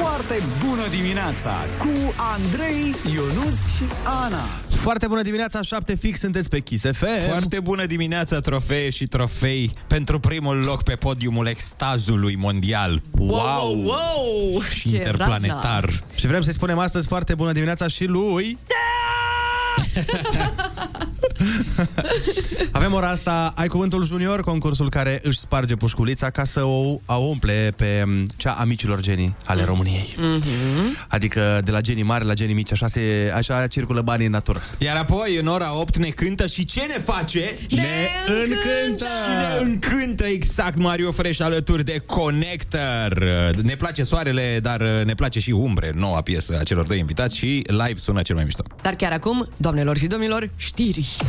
Foarte bună dimineața cu Andrei, Ionus și Ana. Foarte bună dimineața, 7 fix, sunteți pe Kiss FM. Foarte bună dimineața, trofee și trofei pentru primul loc pe podiumul extazului mondial. Wow! wow, wow! Și Ce interplanetar. razna. Și vrem să-i spunem astăzi foarte bună dimineața și lui... Avem ora asta, ai cuvântul junior, concursul care își sparge pușculița ca să o, o umple pe m, cea a micilor genii ale României. Mm-hmm. Adică de la genii mari la genii mici, așa, se, așa circulă banii în natură. Iar apoi, în ora 8, ne cântă și ce ne face? Ne încântă! Și ne încântă exact Mario Fresh alături de Connector. Ne place soarele, dar ne place și umbre, noua piesă a celor doi invitați și live sună cel mai mișto. Dar chiar acum, doamnelor și domnilor, știri.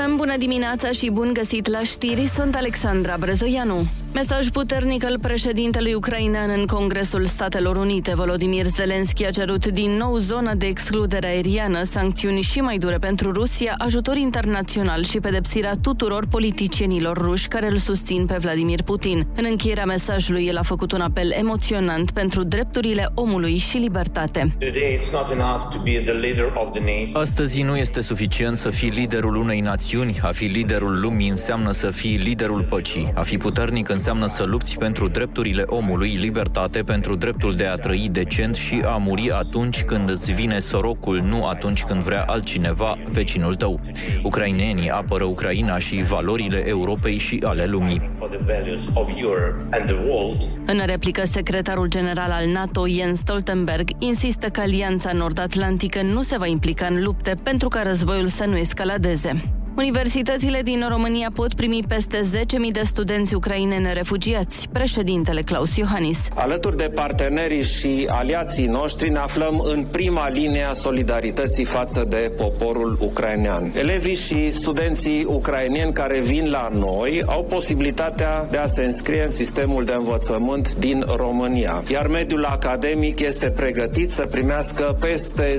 Chisafem, bună dimineața și bun găsit la știri, sunt Alexandra Brezoianu. Mesaj puternic al președintelui ucrainean în Congresul Statelor Unite. Volodimir Zelenski a cerut din nou zona de excludere aeriană, sancțiuni și mai dure pentru Rusia, ajutor internațional și pedepsirea tuturor politicienilor ruși care îl susțin pe Vladimir Putin. În încheierea mesajului, el a făcut un apel emoționant pentru drepturile omului și libertate. Today it's not enough to be the leader of the nation. Astăzi nu este suficient să fii liderul unei națiuni, a fi liderul lumii înseamnă să fii liderul păcii. A fi puternic înseamnă să lupți pentru drepturile omului, libertate, pentru dreptul de a trăi decent și a muri atunci când îți vine sorocul, nu atunci când vrea altcineva, vecinul tău. Ucrainenii apără Ucraina și valorile Europei și ale lumii. For the values of Europe and the world. În replică, secretarul general al NATO, Jens Stoltenberg, insistă că Alianța Nord-Atlantică nu se va implica în lupte pentru ca războiul să nu escaladeze. Universitățile din România pot primi peste 10.000 de studenți ucraineni refugiați. Președintele Claus Iohannis. Alături de partenerii și aliații noștri ne aflăm în prima linie a solidarității față de poporul ucrainean. Elevii și studenții ucraineni care vin la noi au posibilitatea de a se înscrie în sistemul de învățământ din România, iar mediul academic este pregătit să primească peste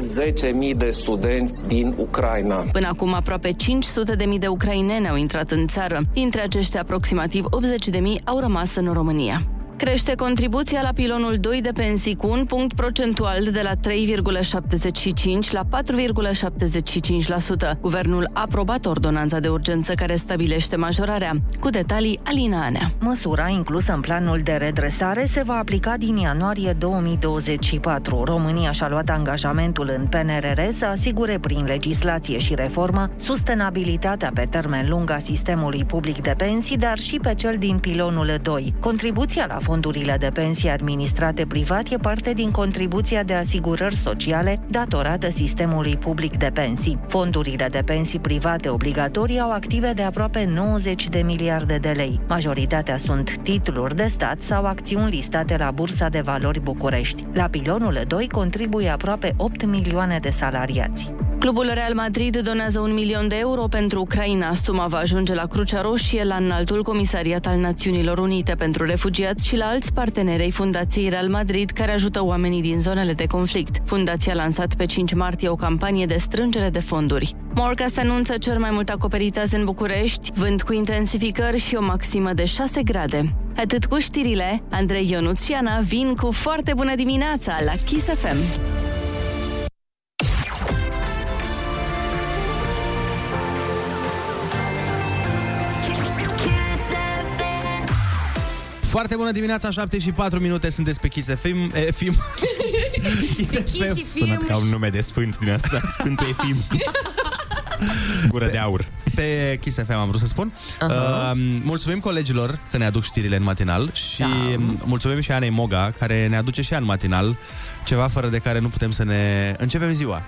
10.000 de studenți din Ucraina. Până acum, aproape 500 de mii de ucraineni au intrat în țară. Dintre aceștia, aproximativ 80 de mii au rămas în România. Crește contribuția la pilonul 2 de pensii cu un punct procentual de la 3,75 la 4,75%. Guvernul a aprobat ordonanța de urgență care stabilește majorarea. Cu detalii, Alina Anea. Măsura inclusă în planul de redresare se va aplica din ianuarie 2024. România și-a luat angajamentul în PNRR să asigure prin legislație și reformă sustenabilitatea pe termen lung a sistemului public de pensii, dar și pe cel din pilonul 2. Contribuția la fondurile de pensii administrate privat e parte din contribuția de asigurări sociale datorată sistemului public de pensii. Fondurile de pensii private obligatorii au active de aproape 90 de miliarde de lei. Majoritatea sunt titluri de stat sau acțiuni listate la Bursa de Valori București. La pilonul 2 contribuie aproape 8 milioane de salariați. Clubul Real Madrid donează un milion de euro pentru Ucraina. Suma va ajunge la Crucea Roșie, la înaltul comisariat al Națiunilor Unite pentru refugiați și la alți parteneri ai Fundației Real Madrid care ajută oamenii din zonele de conflict. Fundația a lansat pe 5 martie o campanie de strângere de fonduri. Morcast anunță cer mai mult acoperite azi în București, vânt cu intensificări și o maximă de 6 grade. Atât cu știrile, Andrei Ionuț și Ana vin cu foarte bună dimineața la Kiss FM. Foarte bună dimineața, 7 și 4 minute, sunteți pe Kiss FM. E, film. Kiss FM. Sună ca un nume de sfânt din asta, Sfântul Efim. Gură de aur. Pe Kiss FM am vrut să spun. Uh-huh. Uh, mulțumim colegilor că ne aduc știrile în matinal și da. mulțumim și Anei Moga care ne aduce și ea în matinal ceva fără de care nu putem să ne începem ziua.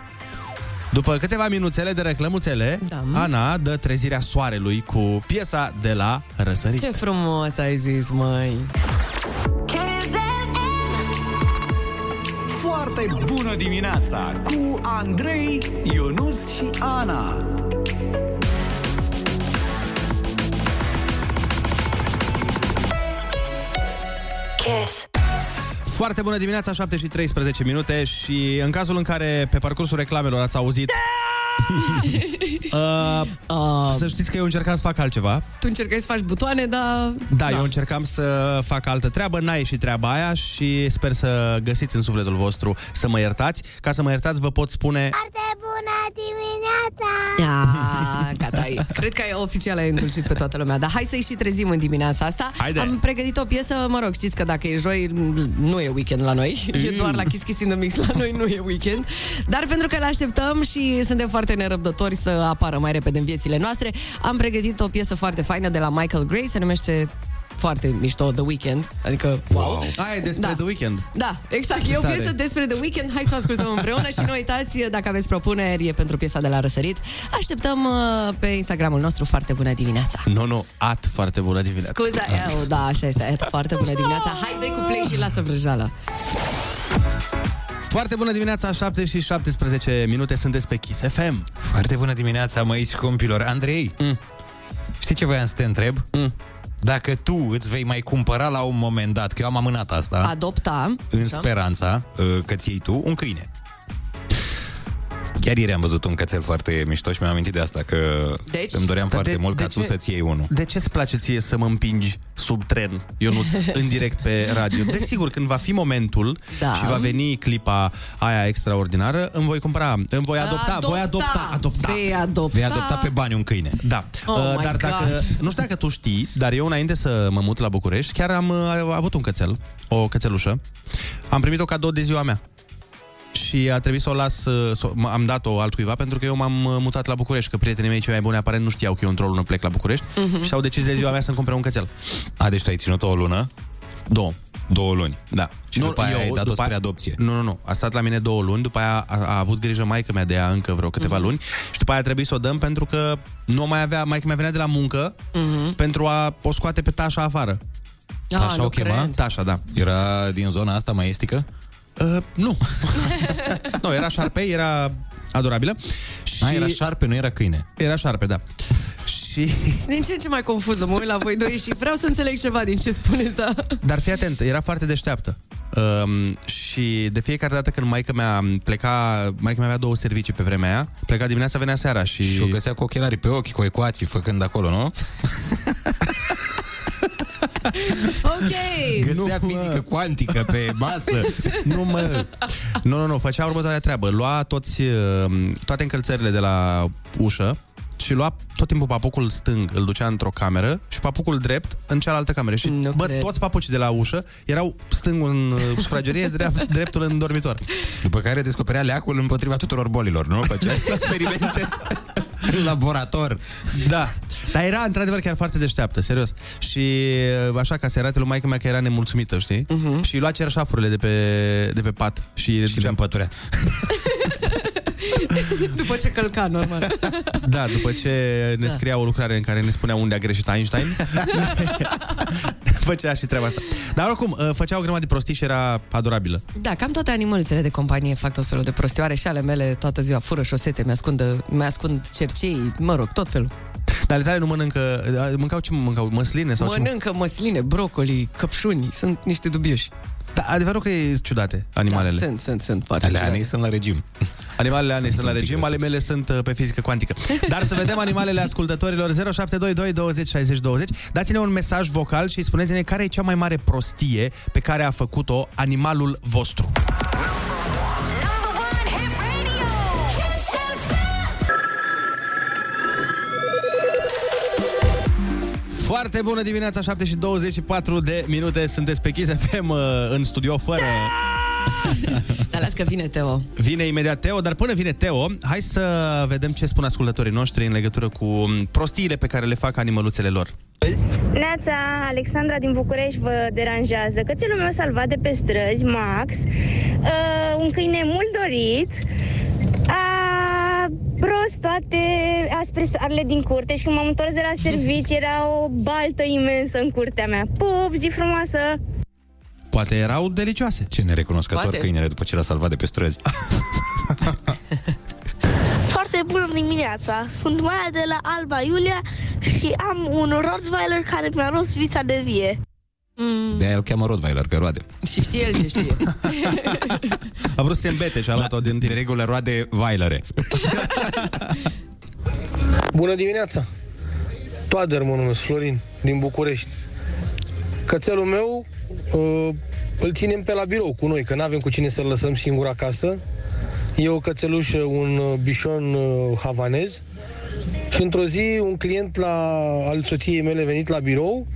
După câteva minuțele de reclămuțele, Da. Ana dă trezirea soarelui cu piesa de la Răsărit. Ce frumos ai zis, măi. Foarte bună dimineața cu Andrei, Ionus și Ana. Kiss. Foarte bună dimineața, 7 și 13 minute și în cazul în care pe parcursul reclamelor ați auzit Uh, Uh, să știți că eu încercam să fac altceva. tu încercai să faci butoane, dar... Da, eu încercam să fac altă treabă, n-a ieșit treaba aia și sper să găsiți în sufletul vostru să mă iertați. Ca să mă iertați, vă pot spune... Foarte bună dimineața! Ah, gata, ai. cred că ai oficial ai îndulcit pe toată lumea. Dar hai să-i și trezim în dimineața asta. Haide. Am pregătit o piesă, mă rog, știți că dacă e joi, nu e weekend la noi. E doar la Kiss Kiss in the Mix, la noi nu e weekend. Dar pentru că le așteptăm și suntem foarte nerăbdători să apară mai repede în viețile noastre, am pregătit o piesă foarte faină de la Michael Gray, se numește foarte mișto The Weekend, adică wow. Aia e despre Da. The Weekend. Da, exact. E o Tare. piesă despre The Weekend. Hai să o ascultăm împreună și nu uitați, dacă aveți propuneri, e pentru piesa de la Răsărit. Așteptăm uh, pe Instagramul nostru foarte bună dimineața. Nu, nu, at foarte bună dimineața. Scuza, eu, da, așa este, et, foarte bună dimineața. Hai, dai cu play și lasă vrăjeala. Foarte bună dimineața, 7 și 17 minute, sunteți pe Kiss FM. Foarte bună dimineața, măi scumpilor. Andrei, mm. știi ce voiam să te întreb? Mm. Dacă tu îți vei mai cumpăra la un moment dat, că eu am amânat asta, Adopta. în așa. speranța uh, că ți iei tu un câine. Chiar ieri am văzut un cățel foarte mișto și mi-am amintit de asta, că Deci? îmi doream Dar foarte de- mult de ca tu ce? să-ți iei unul. De ce îți place ție să mă împingi sub tren, Ionuț, în direct pe radio? Desigur, când va fi momentul Da. și va veni clipa aia extraordinară, îmi voi cumpăra, îmi voi adopta, voi adopta, adopta. Vei adopta. Vei adopta pe bani un câine. Da, Oh Uh, my dar dacă, God. nu știu dacă tu știi, dar eu înainte să mă mut la București, chiar am uh, avut un cățel, o cățelușă. Am primit-o cadou de ziua mea. Și a trebuit să o las, uh, să, o- m- am dat-o altcuiva pentru că eu m-am uh, mutat la București, că prietenii mei cei mai buni aparent nu știau că eu într-o lună plec la București Mhm. și au decis de ziua mea să-mi cumpere un cățel. A, deci tu ai ținut o lună? Două. Două luni. Da. Și după aia ai dat-o spre aia- adopție. Nu, nu, nu. A stat la mine două luni, după aia a, a avut grijă maică mea de ea încă vreo câteva Mhm. luni și după aia a trebuit să o dăm pentru că nu mai avea, maică mea venea de la muncă Mhm. pentru a o scoate pe Tașa afară. Ah, Așa nu o chema? cred. Tașa, da. Era din zona asta mai estică? Uh, nu. nu, era șarpe, era adorabilă. Și A, era șarpe, nu era câine. era șarpe, da. Și... Sunt din ce în ce mai confuză, mă uit la voi doi și vreau să înțeleg ceva din ce spuneți, da. Dar fii atent, era foarte deșteaptă. Um, și de fiecare dată când maica mea pleca, maica mea avea două servicii pe vremea aia, pleca dimineața, venea seara și... Și o găsea cu ochelarii pe ochi, cu ecuații, făcând acolo, nu? Ok. Găsea Nu, fizică mă. cuantică pe masă. Nu, mă. Nu, nu, nu. Făcea următoarea treabă. Lua toți, uh, toate încălțările de la ușă și lua tot timpul papucul stâng, îl ducea într-o cameră și papucul drept în cealaltă cameră. Și, Nu bă, cred. toți papucii de la ușă erau stângul în uh, sufragerie, drept, dreptul în dormitor. După care descoperea leacul împotriva tuturor bolilor, nu? Făcea experimente în laborator. Da. Dar era într-adevăr chiar foarte deșteaptă, serios. Și uh, așa ca să arate lui maică mea că era nemulțumită, știi? Uh-huh. Și lua cerșafurile de pe, de pe pat și, Și le împăturea. După ce călca, normal. Da, după ce ne scria o lucrare în care ne spunea unde a greșit Einstein, făcea și treaba asta. Dar oricum, uh, făcea o grămadă de prostii și era adorabilă. Da, cam toate animăluțele de companie fac tot felul de prostioare și ale mele toată ziua fură șosete, mi-ascund, mi-ascund cercei, mă rog, tot felul. Dar ale tale nu mănâncă... uh, Mâncau ce mâncau? Măsline? Sau ce Mănâncă măsline, brocoli, căpșuni, sunt niște dubioși. Da, adevărul că e ciudate animalele. Da, sunt, sunt, sunt foarte Ale ciudate. Anei sunt la regim. Animalele Anei sunt la un pic regim, ale grăsuțe. mele sunt uh, pe fizică cuantică. Dar să vedem animalele ascultătorilor 0722 20 60 20. Dați-ne un mesaj vocal și spuneți-ne care e cea mai mare prostie pe care a făcut-o animalul vostru. Foarte bună dimineața, 7 și 24 de minute Sunteți pe Kiss FM uh, în studio fără Dar las că vine Teo. Vine imediat Teo, dar până vine Teo, hai să vedem ce spun ascultătorii noștri în legătură cu um, prostiile pe care le fac animăluțele lor. Neața, Alexandra din București vă deranjează. Cățelul meu salvat de pe străzi, Max, uh, un câine mult dorit, a prost toate aspresoarele din curte și când m-am întors de la servici era o baltă imensă în curtea mea. Pup, zi frumoasă! Poate erau delicioase. Ce nerecunoscător Poate. câinele după ce l-a salvat de pe străzi. Foarte bună dimineața! Sunt Maia de la Alba Iulia și am un Rottweiler care mi-a rupt vița de vie. Mm, De aia îl cheamă Rottweiler, că roade. și știe el ce știe. A vrut să se îmbete și a luat-o din De tine. regulă roade Weilere. Bună dimineața! Toader mă numesc, Florin, din București. Cățelul meu uh, îl ținem pe la birou cu noi, că nu avem cu cine să-l lăsăm singur acasă. E o cățelușă, un uh, bișon uh, havanez. Și într-o zi un client la, al soției mele venit la birou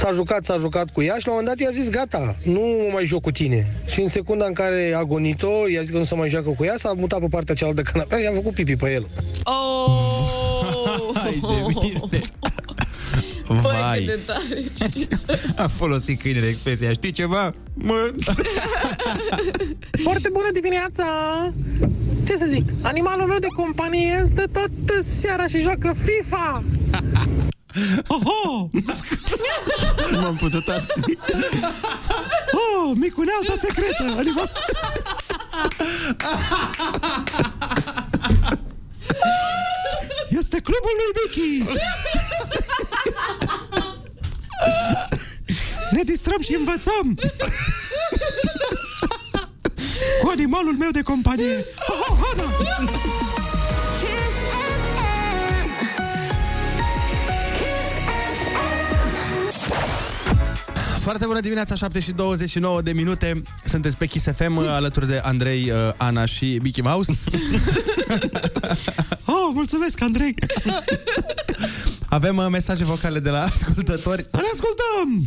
S-a jucat, s-a jucat cu ea și la un moment dat i-a zis gata, nu mă mai joc cu tine. Și în secunda în care a gonit-o, i-a zis că nu se mai joacă cu ea, s-a mutat pe partea cealaltă de canapea și a făcut pipi pe el. Oh! Hai de mine. Băi, Vai. cât de tare. A folosit câinele expresia. Știi ceva? Mă... Foarte bună dimineața! Ce să zic? Animalul meu de companie stă toată seara și joacă FIFA! Oho! Nu m-am putut abține. Oh, micunealta secretă! Animal... Este clubul lui Mickey! Ne distrăm și învățăm! Cu animalul meu de companie! Oh, Hana! Foarte bună dimineața, 7 și 29 de minute. Sunteți pe Kiss FM alături de Andrei, uh, Ana și Mickey Mouse. Oh, mulțumesc, Andrei! Avem uh, mesaje vocale de la ascultători. Le ascultăm!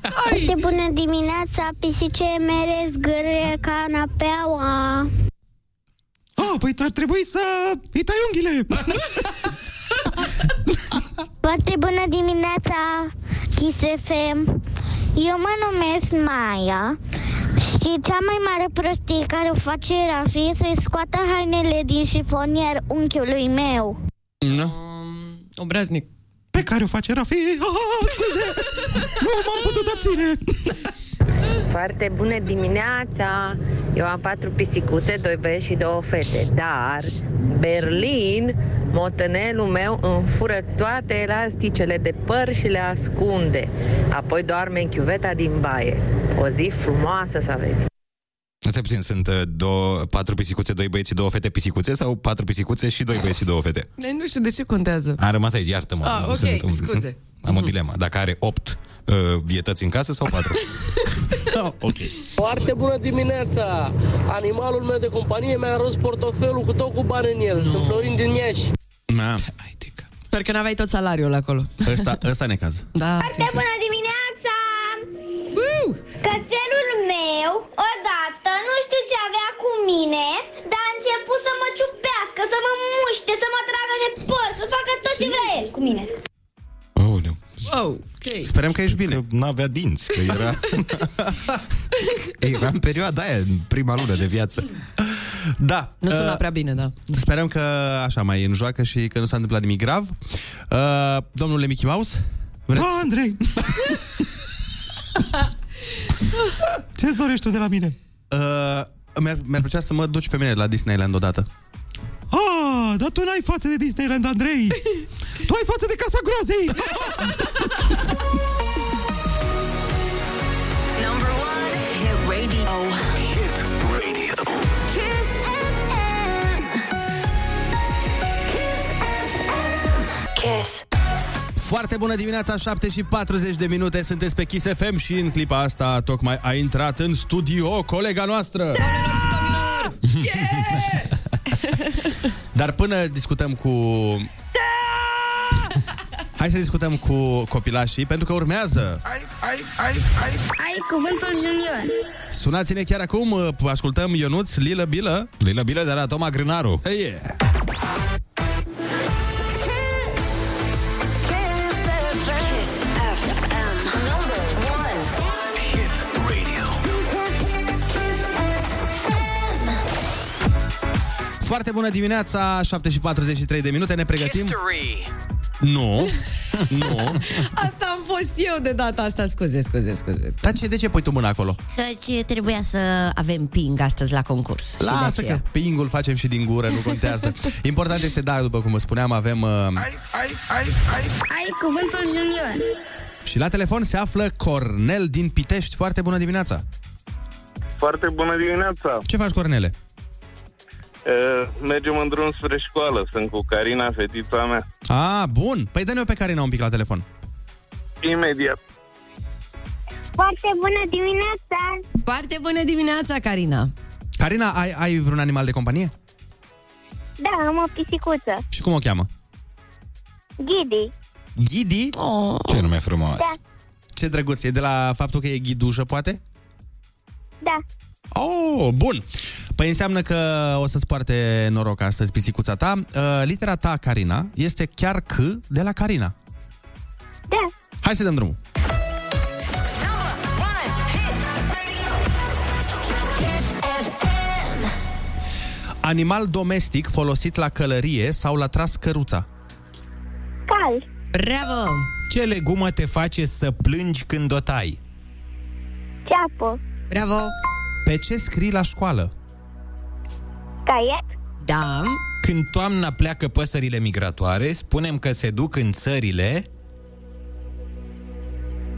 Foarte bună dimineața, pisice mere zgârie canapeaua. Oh, păi ar trebui să îi tai unghiile! Foarte bună dimineața, Kiss FM. Eu mă numesc Maia și cea mai mare prostie care o face Rafi e să-i scoată hainele din șifonier unchiului meu. Nu? Obraznic. Pe care o face Rafi? Ah, scuze! Nu m-am putut abține! Foarte bună dimineața! Eu am patru pisicuțe, doi băieți și două fete, dar Berlin, motenelul meu îmi fură toate elasticele de păr și le ascunde. Apoi doarme în chiuveta din baie. O zi frumoasă să aveți! Asta puțin, sunt uh, două, patru pisicuțe, doi băieți și două fete pisicuțe sau patru pisicuțe și doi băieți și două fete? Ei, Nu știu de ce contează. Am rămas aici, iartă-mă. Ah, ok, Sunt un- scuze. Am o dilemă. Dacă are opt uh, vietăți în casă sau patru? ok. Foarte bună dimineața! Animalul meu de companie mi-a rost portofelul cu tot cu bani în el. Sunt Florin din Iași. Na, Sper că n-aveai tot salariul acolo. ăsta, ăsta ne caz. Da, Foarte sincer. bună dimineața! Cățelul meu, odată, nu știu ce avea cu mine, dar a început să mă ciupească, să mă muște, să mă tragă de păr, să facă tot ce vrea el cu mine. Aoleu. Oh, ok. Sperăm că ești bine. Că n-avea dinți, că era... era în perioada aia, în prima lună de viață. Da. Nu sună uh, prea bine, da. Sperăm că așa mai înjoacă și că nu s-a întâmplat nimic grav. Uh, domnule Mickey Mouse? Vreți? Ah, Andrei! Ce-ți dorești tu de la mine? Uh, mi-ar, mi-ar plăcea să mă duci pe mine la Disneyland odată. Ah, dar tu n-ai față de Disneyland, Andrei! tu ai față de Casa Groazei! Number one, hit radio. Hit radio. Kiss FM. Kiss FM. Kiss. Foarte bună dimineața, 7 și 40 de minute, sunteți pe Kiss FM și în clipa asta tocmai a intrat în studio colega noastră. Doamnelor și domnilor! Dar până discutăm cu... Hai să discutăm cu copilașii, pentru că urmează. Ai, ai, ai, ai. Ai cuvântul junior. Sunați-ne chiar acum, uh, ascultăm Ionuț, Lilă Bilă. Lila Bile de la Toma Grânaru. Hey, yeah. Foarte bună dimineața, 7 și 43 de minute, ne pregătim. Nu, nu. Asta am fost eu de data asta. Scuze, scuze, scuze. Dar ce, de ce pui tu mâna acolo? Căci trebuia să avem ping astăzi la concurs. și de Lasă aceea. că pingul facem și din gură, nu contează. Important este, da, după cum vă spuneam, avem... Uh, Ai, ai, ai, ai. Ai cuvântul junior. și la telefon se află Cornel din Pitești. Foarte bună dimineața! Foarte bună dimineața! Ce faci, Cornele? Uh, mergem în drum spre școală. Sunt cu Carina, fetița mea. Ah, bun. Păi dă-ne-o pe Carina un pic la telefon. Imediat. Foarte bună dimineața! Foarte bună dimineața, Carina! Carina, ai, ai vreun animal de companie? Da, am o pisicuță. Și cum o cheamă? Ghidi. Ghidi? Oh. Ce nume frumos. Da, Ce drăguț. E de la faptul că e ghidușă, poate? da. Oh, bun. Păi înseamnă că o să-ți poarte noroc astăzi pisicuța ta. Uh, litera ta, Carina, este chiar C de la Carina. Da. Hai să dăm drumul. Animal domestic folosit la călărie sau la tras căruța. Cal. Bravo! Ce legumă te face să plângi când o tai? Ceapă. Bravo! Pe ce scrii la școală? Caiet. Da. Când toamna pleacă păsările migratoare, spunem că se duc în țările...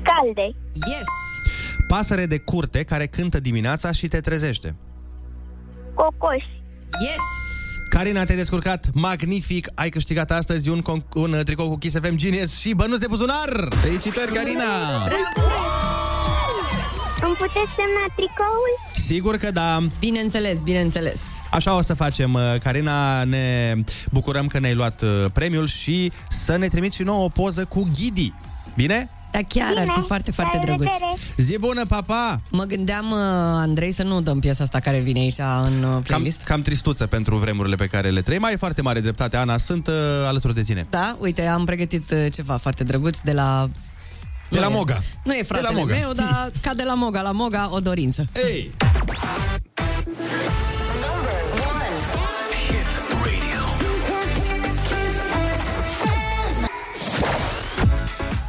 Calde. Yes! Pasăre de curte care cântă dimineața și te trezește. Cocoș. Yes! Carina, te-ai descurcat magnific, ai câștigat astăzi un, con- un uh, tricou cu Kiss FM Genius și bănuți de buzunar! Felicitări, Carina! Îmi puteți semna tricoul? Sigur că da. Bineînțeles, bineînțeles. Așa o să facem, uh, Carina, ne bucurăm că ne-ai luat uh, premiul și să ne trimiți și nouă o poză cu Ghidi. Bine? Da, chiar ar fi Bine. foarte, foarte La drăguț. revedere. Zi bună, papa! Mă gândeam, uh, Andrei, să nu dăm piesa asta care vine aici în uh, Cam, playlist. cam tristuță pentru vremurile pe care le trăim. Mai e foarte mare dreptate, Ana, sunt uh, alături de tine. Da, uite, am pregătit uh, ceva foarte drăguț de la... De la Nu e- Moga. Nu e fratele De la Moga. meu, dar ca de la Moga la Moga, o dorință. Ei!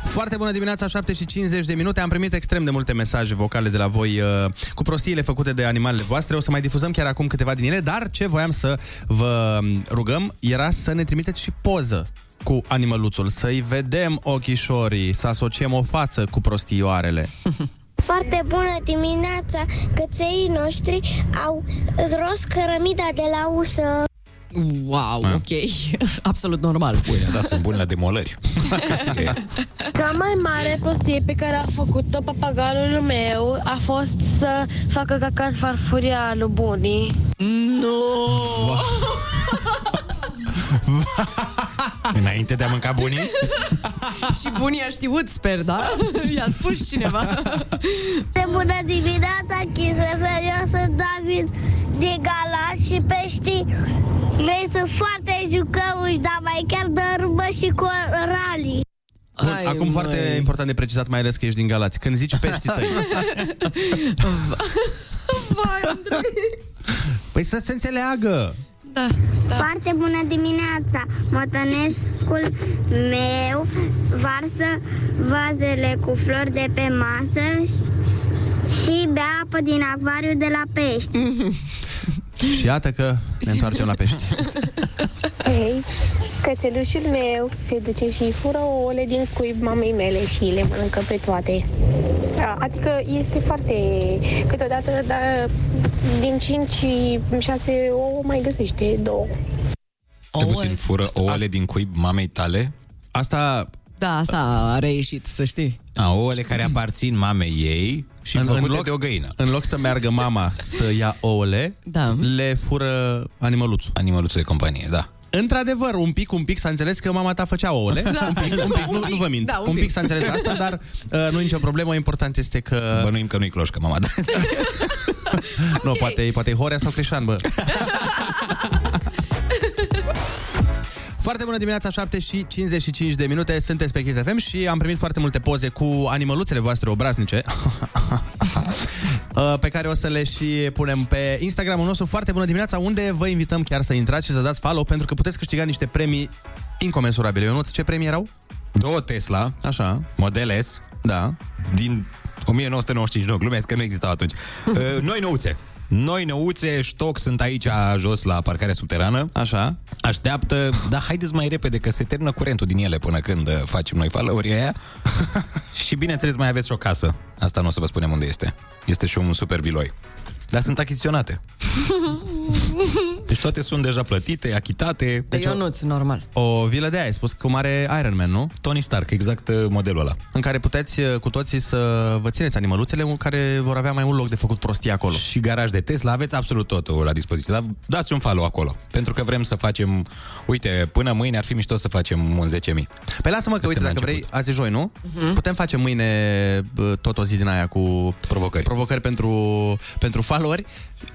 Foarte bună dimineața, 7 și 50 de minute. Am primit extrem de multe mesaje vocale de la voi uh, cu prostiile făcute de animalele voastre. O să mai difuzăm chiar acum câteva din ele, dar ce voiam să vă um, rugăm era să ne trimiteți și poză cu animăluțul, să-i vedem ochișorii, să asociem o față cu prostioarele. Foarte bună dimineața! Căței noștri au rost cărămida de la ușă. Wow, ok. Absolut normal. Băi, da, sunt buni la demolări. Cea mai mare prostie pe care a făcut-o papagalul meu a fost să facă caca în farfuria lui Bunii. Nu! Înainte de a mânca bunii? Și bunii a știut, sper, da? I-a spus cineva. Foarte bună dimineața, Chisefel! Eu sunt David din Galați și peștii mei sunt foarte jucăuși, dar mai chiar dărâmbă și cu rally. Bun, Ai, acum foarte măi. important de precizat, mai ales că ești din Galați. Când zici peștii tăi, Vai, Andrei. păi să se înțeleagă. Da, da. Foarte bună dimineața! Motănescul meu varsă vazele cu flori de pe masă și bea apă din acvariu de la pești. Și iată că ne întoarcem la pești. Hei, cățelușul meu se duce și fură ouăle din cuib mamei mele și le mănâncă pe toate. A, Adică este foarte... Câteodată, dar din 5-6 ouă mai găsește două. De puțin fură ouăle din cuib mamei tale? Asta Da, asta a reieșit, să știi. A, ouăle care aparțin mamei ei și în, făcute de o găină. în loc să meargă mama să ia ouăle, Da. le fură animăluțul. Animăluțul de companie, da. Într-adevăr, un pic, un pic s-a înțeles că mama ta făcea ouăle. Da. Un pic, un pic, nu, Un pic, nu vă mint. da, un un pic pic. s-a înțeles asta, dar uh, nu e nicio problemă. Important este că... Bănuim că nu-i cloșcă mama, da. Nu, poate, poate e Horea sau Crișan, bă. Foarte bună dimineața, 7 și 55 de minute, sunteți pe Kiss FM și am primit foarte multe poze cu animăluțele voastre obraznice uh, pe care o să le și punem pe Instagramul nostru. Foarte bună dimineața, unde vă invităm chiar să intrați și să dați follow pentru că puteți câștiga niște premii incomensurabile. Ionuț, ce premii erau? Două Tesla, Așa, Model S, da. din 1995, nu, glumesc că nu existau atunci. Uh, Noi nouțe. Noi nouțe, ștoc, sunt aici jos la parcarea subterană. Așa. Așteaptă, dar haideți mai repede că se termină curentul din ele până când uh, facem noi followeri aia. și bineînțeles mai aveți și o casă. Asta nu o să vă spunem unde este. Este și un super viloi. Dar sunt achiziționate. Deci toate sunt deja plătite, achitate. Pe Ionuț, normal. O vilă de aia, ai spus cum are Iron Man, nu? Tony Stark, exact uh, modelul ăla. În care puteți uh, cu toții să vă țineți animăluțele în care vor avea mai mult loc de făcut prostii acolo. Și garaj de Tesla, aveți absolut totul la dispoziție. Dar dați un follow acolo. Pentru că vrem să facem... Uite, până mâine ar fi mișto să facem un 10.000. Păi lasă-mă că, uite, dacă vrei, azi e joi, nu? Uh-huh. Putem face mâine bă, tot o zi din aia cu provocări, provocări pentru, pentru followeri,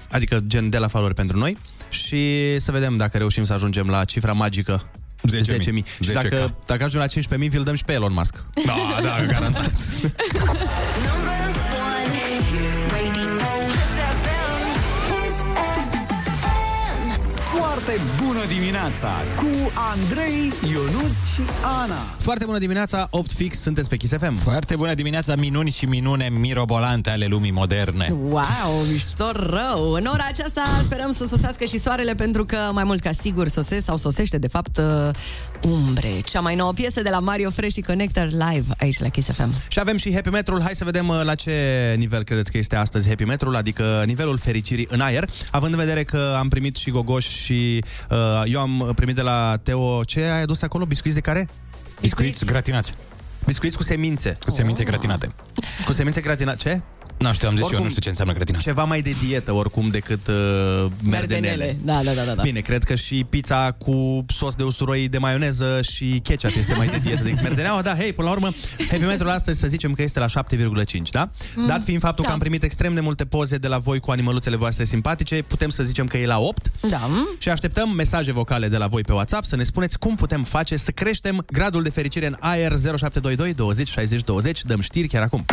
adică gen de la followeri pentru noi și să vedem dacă reușim să ajungem la cifra magică 10.000. 10.000. Și 10K. dacă, dacă ajungem la 15.000, vi-l dăm și pe Elon Musk. Da, da, garantat. Foarte bună dimineața cu Andrei, Ionus și Ana. Foarte bună dimineața, 8 fix, sunteți pe Kiss FM. Foarte bună dimineața, minuni și minune mirobolante ale lumii moderne. Wow, mișto rău! În ora aceasta sperăm să sosească și soarele pentru că mai mult ca sigur sosesc sau sosește de fapt uh, Umbre, cea mai nouă piesă de la Mario Fresh și Connector live aici la Kiss FM. Și avem și Happy Metrul. Hai să vedem uh, la ce nivel credeți că este astăzi Happy Metrul, adică nivelul fericirii în aer, având în vedere că am primit și gogoși și uh, eu am primit de la Teo, ce ai adus acolo? Biscuiți de care? Biscuiți gratinați. Biscuiți cu semințe. Cu semințe gratinate. Cu semințe gratinate. Ce? Nu știu, am zis Oricum, eu, nu știu ce înseamnă gratinat. Ceva mai de dietă oricum decât uh, merdenele. Da, da, da, da, da. Bine, cred că și pizza cu sos de usturoi de maioneză și ketchup este mai de dietă decât merdeneaua. Da, hei, până la urmă, happy metrul astăzi să zicem că este la 7,5, da? Mm, Dat fiind faptul da. că am primit extrem de multe poze de la voi cu animăluțele voastre simpatice, putem să zicem că e la 8. Da. Și așteptăm mesaje vocale de la voi pe WhatsApp să ne spuneți cum putem face să creștem gradul de fericire în aer 0722 20 60 20. Dăm știri chiar acum.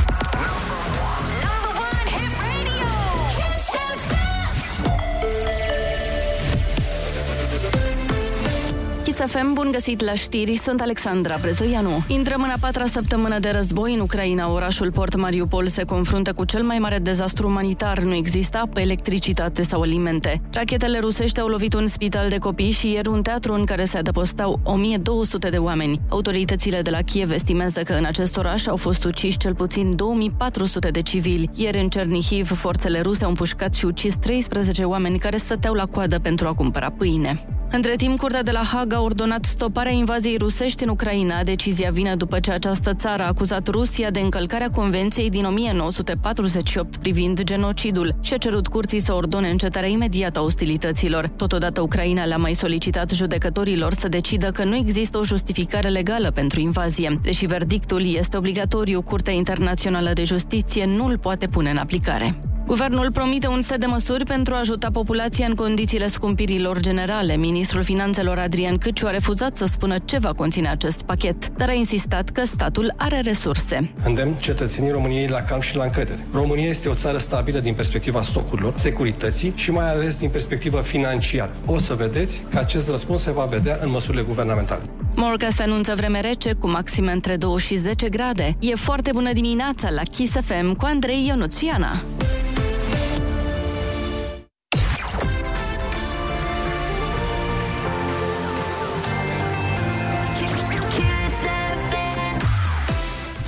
Kiss FM, bun găsit la știri, sunt Alexandra Brezoianu. Intrăm în a patra săptămână de război în Ucraina. Orașul Port Mariupol se confruntă cu cel mai mare dezastru umanitar. Nu există apă, electricitate sau alimente. Rachetele rusești au lovit un spital de copii și ieri un teatru în care se adăpostau 1200 de oameni. Autoritățile de la Kiev estimează că în acest oraș au fost uciși cel puțin 2400 de civili. Ieri în Cernihiv, forțele ruse au împușcat și ucis 13 oameni care stăteau la coadă pentru a cumpăra pâine. Între timp, Curtea de la Haga a ordonat stoparea invaziei rusești în Ucraina. Decizia vine după ce această țară a acuzat Rusia de încălcarea Convenției din 1948 privind genocidul și a cerut curții să ordone încetarea imediată a ostilităților. Totodată, Ucraina le-a mai solicitat judecătorilor să decidă că nu există o justificare legală pentru invazie. Deși verdictul este obligatoriu, Curtea Internațională de Justiție nu îl poate pune în aplicare. Guvernul promite un set de măsuri pentru a ajuta populația în condițiile scumpirilor generale. Ministrul Finanțelor Adrian Câciu a refuzat să spună ce va conține acest pachet, dar a insistat că statul are resurse. Îndemn cetățenii României la calm și la încredere. România este o țară stabilă din perspectiva stocurilor, securității și mai ales din perspectivă financiară. O să vedeți că acest răspuns se va vedea în măsurile guvernamentale. Morcast anunță vreme rece cu maxime între 2 și 10 grade. E foarte bună dimineața la Kiss FM cu Andrei Ionuțiana.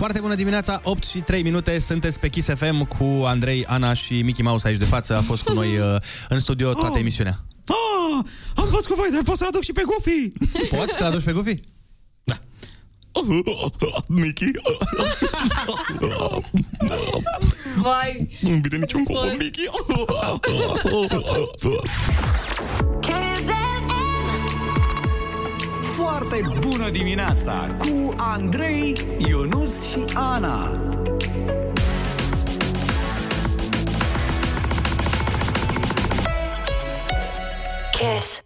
Foarte bună dimineața, 8 și 3 minute, sunteți pe Kiss FM cu Andrei, Ana și Mickey Mouse aici de față. A fost cu noi uh, în studio toată Oh. emisiunea. Ah, am fost cu voi, dar pot să aduc și pe Goofy. Poți să-l aduci pe Goofy? Mickey. Vai! Nu vine niciun cuvânt, Mickey. Foarte bună dimineața cu Andrei, Ionus și Ana. Kiss.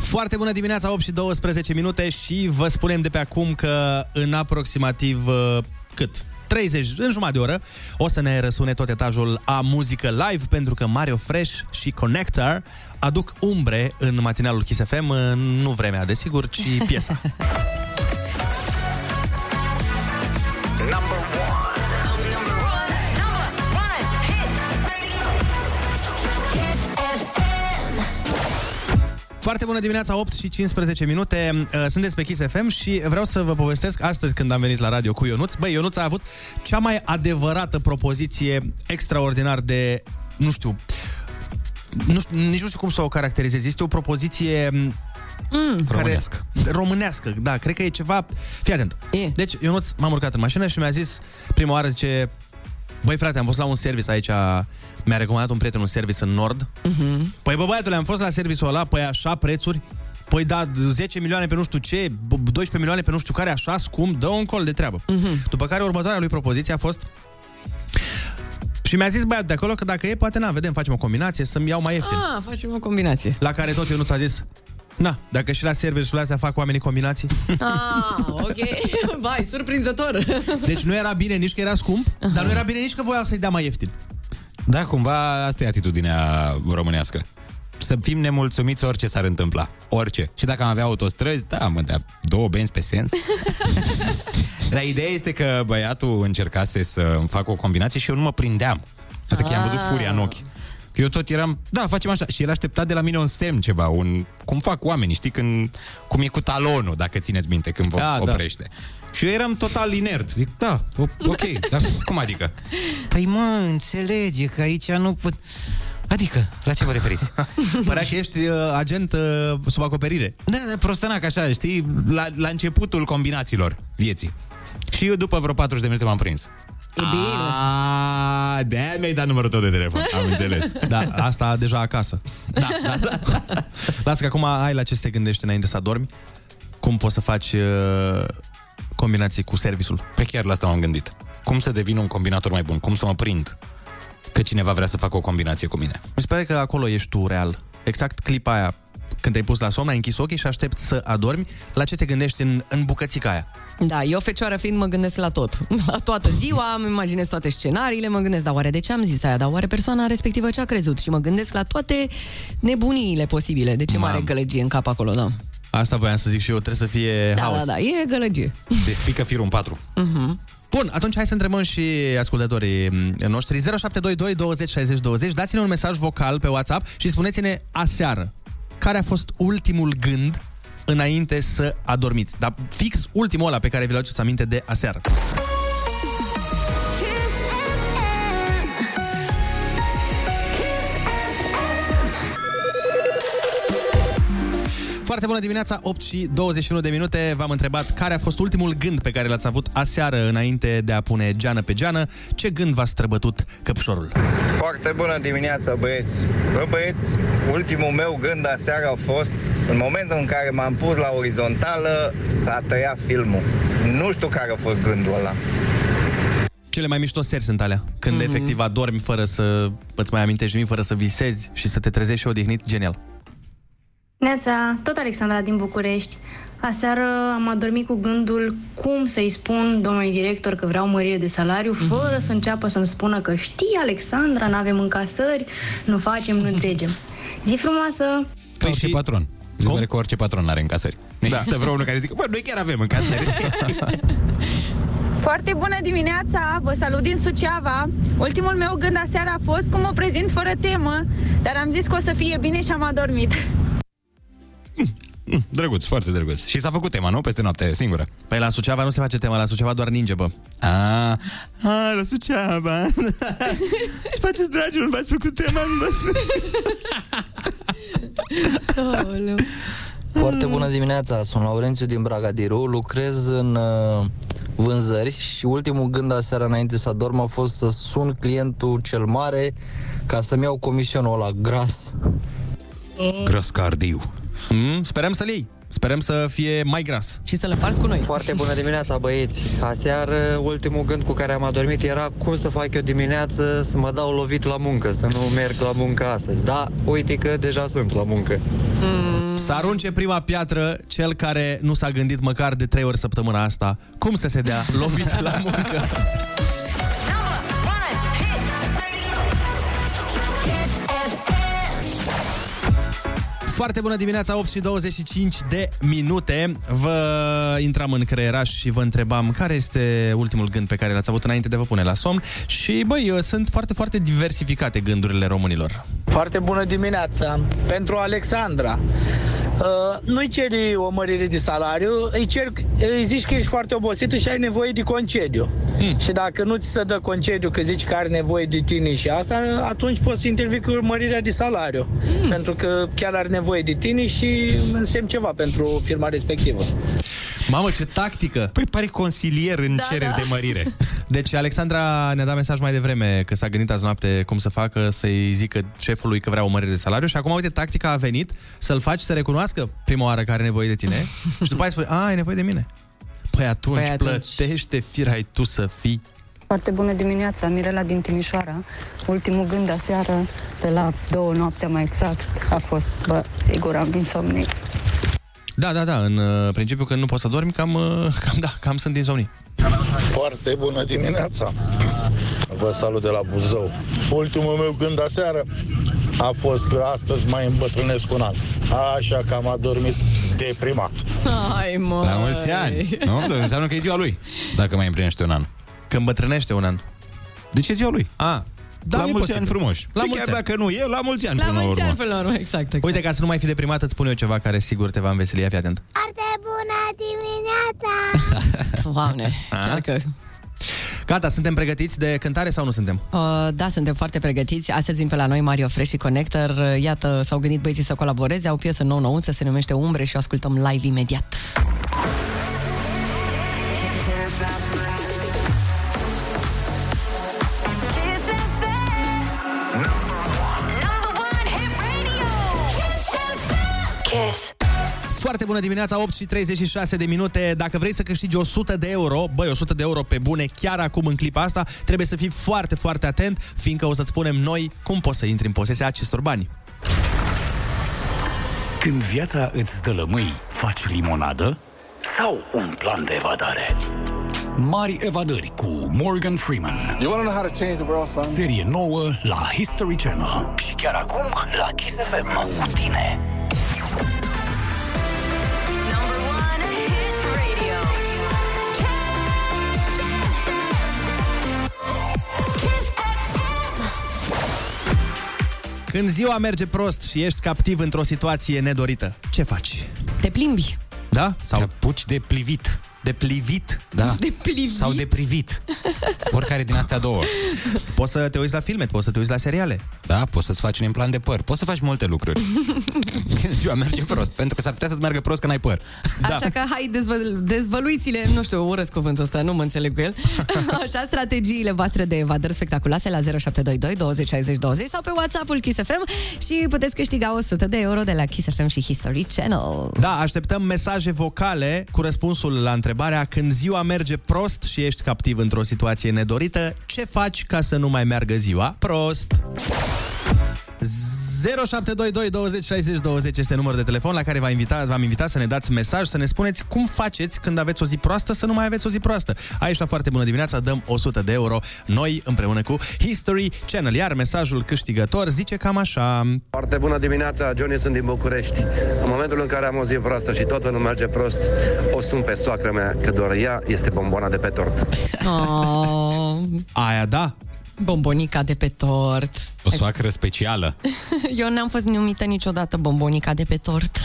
Foarte bună dimineața, 8 și 12 minute și vă spunem de pe acum că în aproximativ uh, cât? 30, în jumătate de oră, o să ne răsune tot etajul a muzică live pentru că Mario Fresh și Connector aduc umbre în matinalul Kiss FM, uh, nu vremea, desigur, ci piesa. Foarte bună dimineața, 8 și 15 minute. Uh, Sunteți pe Kiss FM și vreau să vă povestesc astăzi când am venit la radio cu Ionuț. Băi, Ionuț a avut cea mai adevărată propoziție extraordinar de, nu știu, nu știu, nici nu știu cum să o caracterizez. Este o propoziție Mm. care, Românească. Românească, da, cred că e ceva... Fii atent. E. Deci, Ionuț m-am urcat în mașină și mi-a zis prima oară, zice, băi frate, am fost la un service aici, mi-a recomandat un prieten un service în Nord. Mm-hmm. Păi bă, băiatule, am fost la serviciul ăla, păi așa prețuri, Păi da, 10 milioane pe nu știu ce, b- 12 milioane pe nu știu care, așa scump, dă un col de treabă. Mhm. După care următoarea lui propoziție a fost și mi-a zis băiat de acolo că dacă e, poate na, vedem, facem o combinație, să-mi iau mai ieftin. Ah, facem o combinație. La care tot eu nu ți-a zis, na, dacă și la serviciul astea fac oamenii combinații. Ah, ok. Vai, surprinzător. Deci nu era bine nici că era scump, dar nu era bine nici că voiau să-i dea mai ieftin. Da, cumva asta e atitudinea românească. Să fim nemulțumiți orice s-ar întâmpla. Orice. Și dacă am avea autostrăzi, da, mă, dea două benzi pe sens. Dar ideea este că băiatul încercase să îmi facă o combinație și eu nu mă prindeam. Asta că i-am văzut furia în ochi. Că eu tot eram, da, facem așa. Și el aștepta de la mine un semn ceva, un, cum fac oamenii, știi, când, cum e cu talonul, dacă țineți minte, când vă Da, da. oprește. Și eu eram total inert. Zic, da, o- ok, dar cum adică? Păi mă, înțelege că aici nu pot... Adică, la ce vă referiți? Părea că ești uh, agent uh, sub acoperire. Da, da, prostănac așa, știi, la, la începutul combinațiilor vieții. Și eu după vreo 40 de minute m-am prins. E bine. A, de-aia mi-ai dat numărul tău de telefon, am înțeles. Da, asta deja acasă. Da, da, da. Lasă că acum ai la ce să te gândești înainte să adormi. Cum poți să faci uh, combinații cu serviciul. Pe chiar la asta m-am gândit. Cum să devin un combinator mai bun? Cum să mă prind? Că cineva vrea să facă o combinație cu mine. Mi se pare că acolo ești tu real. Exact clipa aia. Când te-ai pus la somn, ai închis ochii și aștepți să adormi, la ce te gândești în, în bucățica aia. Da, eu fecioară fiind mă gândesc la tot. La toată ziua, îmi imaginez toate scenariile, mă gândesc, dar oare de ce am zis aia? Dar oare persoana respectivă ce a crezut? Și mă gândesc la toate nebuniile posibile. De ce Mam. mare gălăgie în cap acolo, da. Asta voiam să zic și eu, trebuie să fie Da, haos. da, da, e gălăgie. Te spică firul în patru. Mhm. Bun, atunci hai să întrebăm și ascultătorii noștri 0722 20 60 20 Dați-ne un mesaj vocal pe WhatsApp și spuneți-ne aseară care a fost ultimul gând înainte să adormiți. Dar fix ultimul ăla pe care vi-l aduceți aminte de aseară. Foarte bună dimineața, 8 și 21 de minute. V-am întrebat care a fost ultimul gând pe care l-ați avut aseară înainte de a pune geană pe geană. Ce gând v-a străbătut căpșorul? Foarte bună dimineața, băieți! Bă, băieți, ultimul meu gând aseară a fost, în momentul în care m-am pus la orizontală, s-a tăiat filmul. Nu știu care a fost gândul ăla. Cele mai mișto seri sunt alea. Când mm-hmm. efectiv adormi fără să îți mai amintești nimic, fără să visezi și să te trezești și odihnit, genial. Neața, tot Alexandra din București. Aseară am adormit cu gândul cum să-i spun domnului director că vreau mărire de salariu, fără să înceapă să-mi spună că știi, Alexandra, n-avem încasări, nu facem, nu înțelegem. Zi frumoasă! Ca orice patron. Se pare că orice patron are încasări. Nu Da. există vreunul care zice, bă, noi chiar avem încasări. Foarte bună dimineața, vă salut din Suceava. Ultimul meu gând aseară a fost cum mă prezint fără temă, dar am zis că o să fie bine și am adormit. Drăguț, foarte drăguț. Și s-a făcut tema, nu? Peste noapte, singură. Păi la Suceava nu se face tema, la Suceava doar ninge, bă. A, a la Suceava. Ce faceți, dragilor? V-ați făcut tema? Foarte bună dimineața, sunt Laurențiu din Bragadiru, lucrez în uh, vânzări și ultimul gând aseară înainte să adorm a fost să sun clientul cel mare ca să-mi iau comisionul ăla gras. Gras cardiu. Mm, sperăm să-l iei. Sperăm să fie mai gras. Și să-l împarți cu noi. Foarte bună dimineața, băieți! Aseară, ultimul gând cu care am adormit era cum să fac eu dimineață să mă dau lovit la muncă, să nu merg la muncă astăzi. Da, uite că deja sunt la muncă. Mm. Să arunce prima piatră cel care nu s-a gândit măcar de trei ori săptămâna asta cum să se dea lovit la muncă. Foarte bună dimineața, 8 și 25 de minute. Vă intram în creieraș și vă întrebam care este ultimul gând pe care l-ați avut înainte de vă pune la somn. Și, băi, sunt foarte, foarte diversificate gândurile românilor. Foarte bună dimineața! Pentru Alexandra, uh, nu-i ceri o mărire de salariu, îi, cer, îi zici că ești foarte obosit și ai nevoie de concediu. Hmm. Și dacă nu ți se dă concediu că zici că are nevoie de tine și asta, atunci poți să intervii cu mărirea de salariu. Hmm. Pentru că chiar are nevoie de tine și însemn ceva pentru firma respectivă. Mamă, ce tactică! Păi pare consilier în Da, cereri da. de mărire. Deci Alexandra ne-a dat mesaj mai devreme că s-a gândit azi noapte cum să facă să-i zică șefului că vrea o mărire de salariu și acum, uite, tactica a venit să-l faci să recunoască prima oară că are nevoie de tine și după aia spui, a, ai nevoie de mine. Păi atunci, Păi atunci. plătește firai tu să fii. Foarte bună dimineața, Mirela din Timișoara. Ultimul gând aseară, pe la două noaptea mai exact, a fost, bă, sigur am insomnie. Da, da, da, în uh, principiu când nu poți să dormi, cam, uh, cam da, cam sunt insomnii. Foarte bună dimineața! Vă salut de la Buzău. Ultimul meu gând aseară a fost că astăzi mai îmbătrânesc un an. Așa că am adormit deprimat. Hai, mă. La mulți ani. Nu? Înseamnă că e ziua lui, dacă mai împlinește un an. Că îmbătrânește un an. De ce e ziua lui? A, la e mulți posibil. ani frumoși. La La mulți chiar ani. dacă nu e, la mulți ani La până la mulți urmă. ani până la urmă, exact, exact. Uite, ca să nu mai fi deprimat, îți spun eu ceva care sigur te va înveseli. Ia fi atent. Foarte bună dimineața! Doamne, chiar că... Gata, suntem pregătiți de cântare sau nu suntem? Uh, da, suntem foarte pregătiți. Astăzi vin pe la noi Mario Fresh și Connector. Uh, Iată, s-au gândit băieții să colaboreze. Au o piesă nouă nouță, se numește Umbre și o ascultăm live imediat. Foarte bună dimineața, 8 și 36 de minute. Dacă vrei să câștigi 100 de euro, băi, 100 de euro pe bune, chiar acum în clipa asta, trebuie să fii foarte, foarte atent, fiindcă o să-ți spunem noi cum poți să intri în posesia acestor bani. Când viața îți dă lămâi, faci limonadă sau un plan de evadare? Mari evadări cu Morgan Freeman. You want to know how to change the world, son? Serie nouă la History Channel. Și chiar acum la Kiss FM cu tine. Când ziua merge prost și ești captiv într-o situație nedorită, ce faci? Te plimbi. Da? Sau Te apuci de plivit. De plivit? Da. De plivit. Sau de privit. Oricare din astea două. Poți să te uiți la filme, poți să te uiți la seriale. Da, poți să-ți faci un implant de păr. Poți să faci multe lucruri. Când ziua merge prost. Pentru că s-ar putea să-ți meargă prost că n-ai păr. Așa că hai, dezvăl- dezvăluiți-le, nu știu, urăsc cuvântul ăsta, nu mă înțeleg cu el. Așa, strategiile voastre de evadări spectaculoase la 0722 20 60 20 sau pe WhatsApp-ul Kiss FM și puteți câștiga 100 de euro de la Kiss FM și History Channel. Da, așteptăm mesaje vocale cu răspunsul la întrebarea când ziua merge prost și ești captiv într-o situație nedorită, ce faci ca să nu mai meargă ziua prost? 0722 20 60 20 este numărul de telefon la care v-am invitat, v-am invitat să ne dați mesaj, să ne spuneți cum faceți când aveți o zi proastă să nu mai aveți o zi proastă. Aici la foarte bună dimineața dăm 100 de euro noi împreună cu History Channel, iar mesajul câștigător zice cam așa. Foarte bună dimineața, Johnny, sunt din București. În momentul în care am o zi proastă și totul nu merge prost, o sun pe soacră mea, că doar ea este bombona de pe tort. Oh, Aia da, bombonica de pe tort. O soacră specială. Eu n-am fost numită niciodată bombonica de pe tort.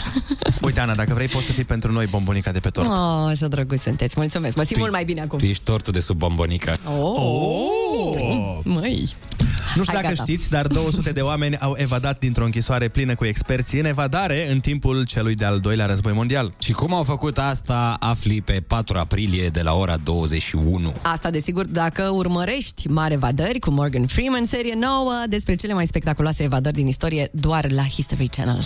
Uite, Ana, dacă vrei poți să fii pentru noi bombonica de pe tort. Oh, așa drăguț sunteți. Mulțumesc. Mă simt mult mai bine acum. Tu ești tortul de sub bombonică. Oh, oh. Măi. Nu știu Hai, dacă gata. știți, dar 200 de oameni au evadat dintr-o închisoare plină cu experții în evadare în timpul celui de-al doilea război mondial. Și cum au făcut asta, afli pe 4 aprilie de la ora 21. Asta, desigur, dacă urmărești Mare Evadări cu Morgan Freeman, serie nouă despre cele mai spectaculoase evadări din istorie doar la History Channel.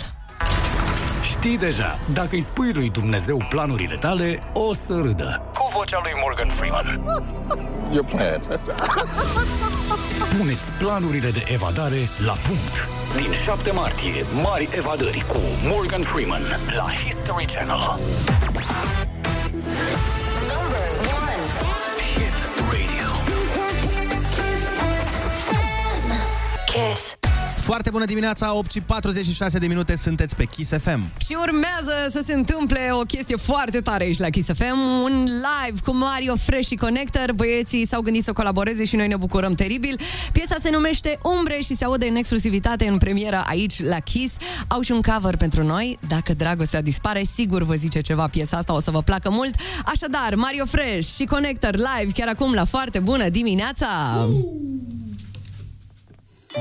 Știi deja, dacă îi spui lui Dumnezeu planurile tale, o să râdă. Cu vocea lui Morgan Freeman. Your plans. Puneți planurile de evadare la punct. Din 7 martie, mari evadări cu Morgan Freeman la History Channel. Kiss. Foarte bună dimineața, 8 și 46 de minute, sunteți pe Kiss FM. Și urmează să se întâmple o chestie foarte tare aici la Kiss FM, un live cu Mario Fresh și Connector. Băieții s-au gândit să colaboreze și noi ne bucurăm teribil. Piesa se numește Umbre și se aude în exclusivitate în premieră aici la Kiss. Au și un cover pentru noi. Dacă dragostea dispare, sigur vă zice ceva piesa asta, o să vă placă mult. Așadar, Mario Fresh și Connector live chiar acum la foarte bună dimineața! De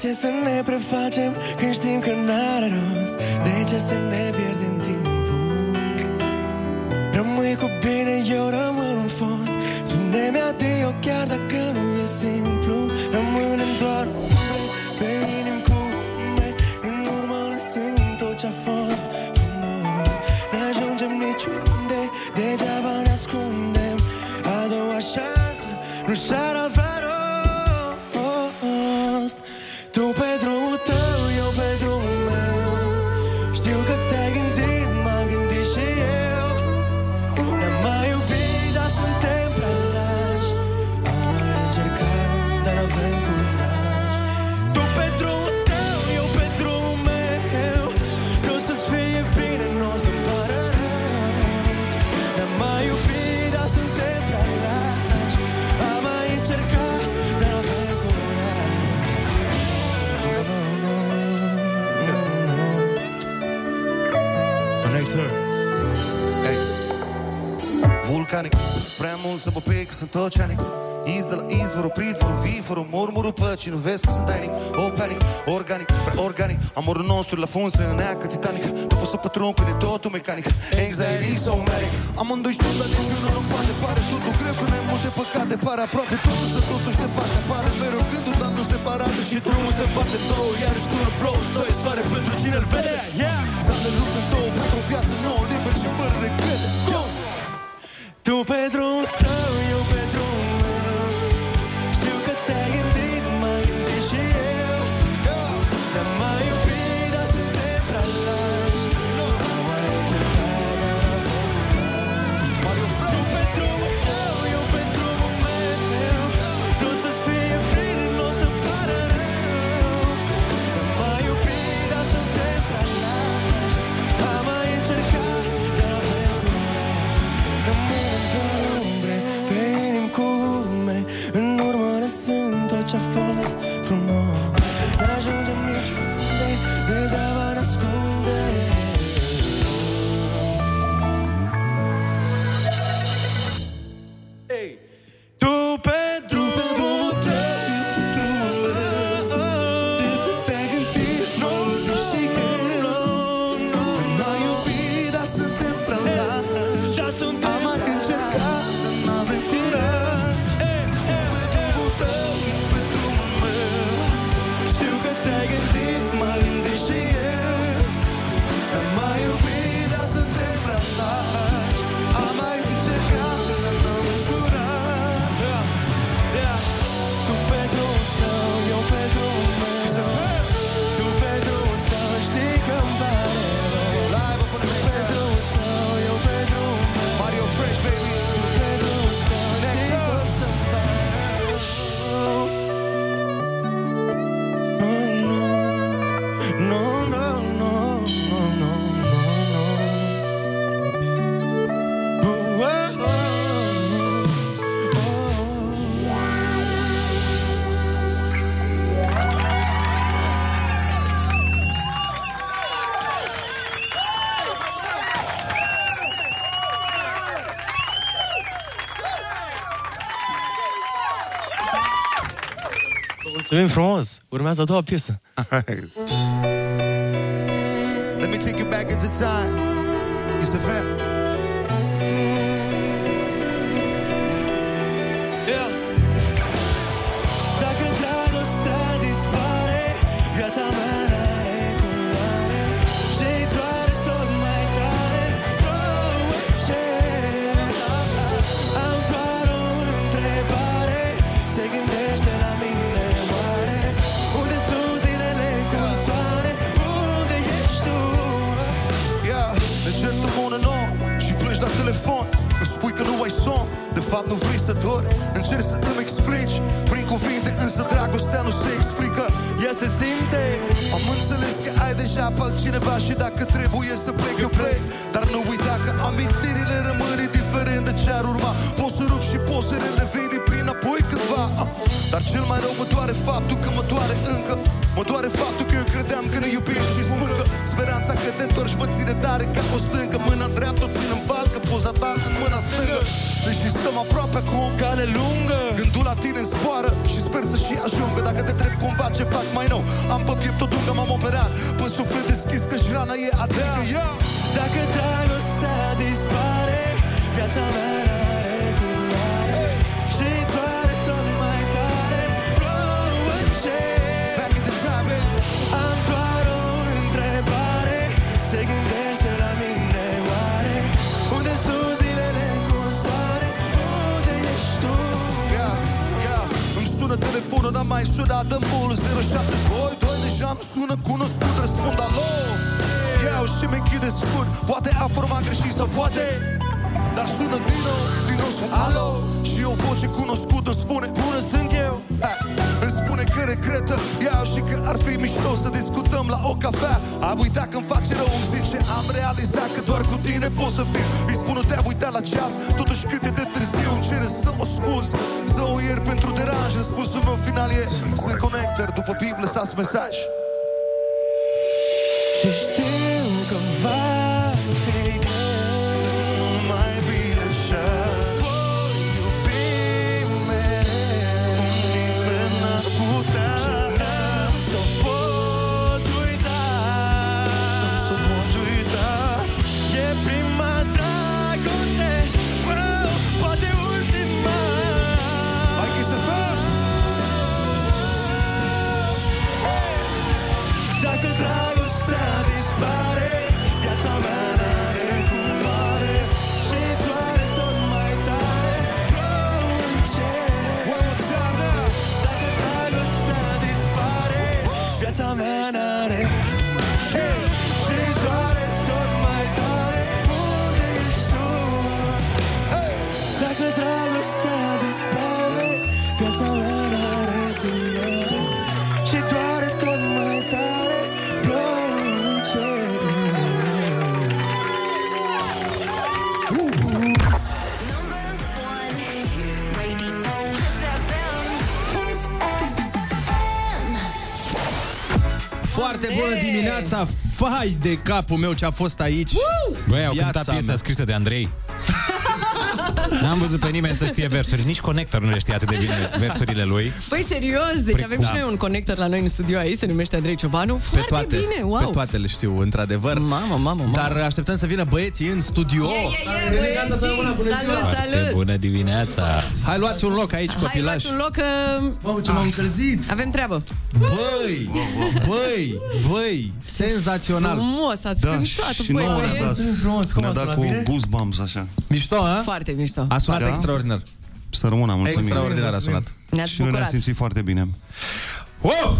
ce să ne prefacem când știm că n-are rost? De ce să ne pierdem timpul? Rămâi cu bine, eu rămân un fost Spune-mi adio chiar dacă nu e simplu Rămânem doar umbre pic, sunt oceanic Iz de la izvorul, pridvorul, viforul Murmurul păcii, nu vezi că sunt tainic O panic, organic, prea organic Amorul nostru la fund să îneacă Titanic. Nu pot să pătrund când e totul mecanic. Anxiety so manic Amândoi știu, dar niciunul nu poate Pare. Totul greu când ai multe păcate Pare aproape totul să totuși departe. Pare mereu gândul, dar nu separate Și drumul se împarte în două Iarăși tu în plouă Soi soare pentru cine îl vede? Yeah. Să ne rup în două pentru o viață nouă Liber și fără regrete Go! Mulțumim frumos! Urmează a doua piesă. Let me take you back into time. It's a fair. Mai nou Am pe piept o dungă, m-am operat Pe suflet deschis că și rana e adâncă yeah. Dacă dragostea dispare Viața mea telefonul, n-am mai sunat în mult 0722 deja îmi sună cunoscut Răspund alo. Iau și mi închide scurt. Poate a format greșit sau poate Dar sună din nou, din nou spun alo Și o voce cunoscută îmi spune Bună sunt eu. Eh, Îmi spune că regretă Iau și că ar fi mișto să discutăm la o cafea. Am uitat când face rău îmi zice Am realizat că doar cu tine pot să fiu. Îi spun nu te-ai uitat la ceas Totuși cât e de târziu îmi cere să o scuzi Să o iert pentru deranj. Răspunsul meu final e Sunt connector După bip lăsați mesaj Și știu bună dimineața! Fai de capul meu ce a fost aici! Băi, au Viața cântat piesa mea. scrisă de Andrei. N-am văzut pe nimeni să știe versuri. Nici conector nu le știe atât de bine versurile lui. Păi serios, deci Păi, avem da. și noi un conector la noi în studio aici, se numește Andrei Ciobanu. Pe Foarte toate, bine, wow! pe toate le știu, într-adevăr. Mamă, mamă, mamă. Dar așteptăm să vină băieții în studio. Yeah, yeah, yeah, băieții! Salut, Foarte salut! bună dimineața! Hai, luați un loc aici, Hai, copilași. luați un loc că Mamă, ce m-am încălzit avem treabă. Băi, băi, băi, senzațional. Frumos, ați Da, cântat, și băi, nouă ne-a băieți. dat, frumos, cum ne-a a dat sunat cu bine? goosebumps așa Mișto, a? Foarte mișto. A sunat Da? extraordinar. Să rămână, mulțumim Extraordinar a sunat. Ne-ați Și noi ne-am bucurat. simțit foarte bine Wow!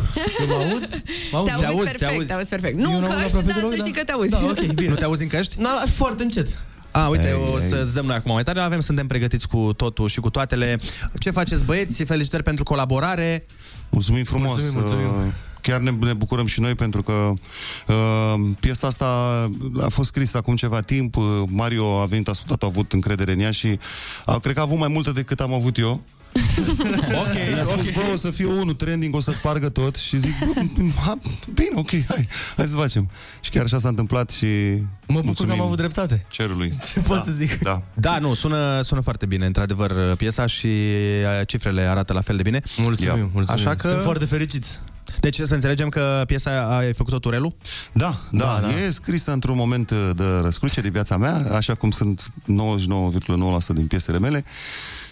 Mă aud? Mă aud? Te auzi auzi, te perfect, auzi. te auzi perfect. Nu Eu în n-aud căști, aproape dar deloc, să da. știi că te auzi. Da, ok, bine Nu te auzi în căști? Na, foarte încet A, uite, Ei, o ei. să-ți dăm noi acum mai tare. Avem, suntem pregătiți cu totul și cu toatele. Ce faceți, băieți? Felicitări pentru colaborare. Mulțumim frumos Mulțumim, mulțumim. Uh, Chiar ne, ne bucurăm și noi pentru că uh, piesa asta a fost scrisă acum ceva timp. Uh, Mario a venit, a ascultat, a avut încredere în ea și uh, cred că a avut mai multă decât am avut eu. Ok, Mi-a spus, bă, o să fie unul trending, o să spargă tot și zic, bă, ha, bine, ok, hai, hai să facem. Și chiar așa s-a întâmplat și Mă bucur că am avut dreptate cerului. Ce pot să zic? Da. Da, nu, sună, sună foarte bine, într-adevăr, piesa și uh, cifrele arată la fel de bine. Mulțumim, Ia. mulțumim Așa că- Suntem foarte fericiți Deci să înțelegem că piesa ai făcut-o Turelu? Da, da, da, e scrisă într-un moment uh, de răscruce de viața mea, așa cum sunt 99,9% din piesele mele.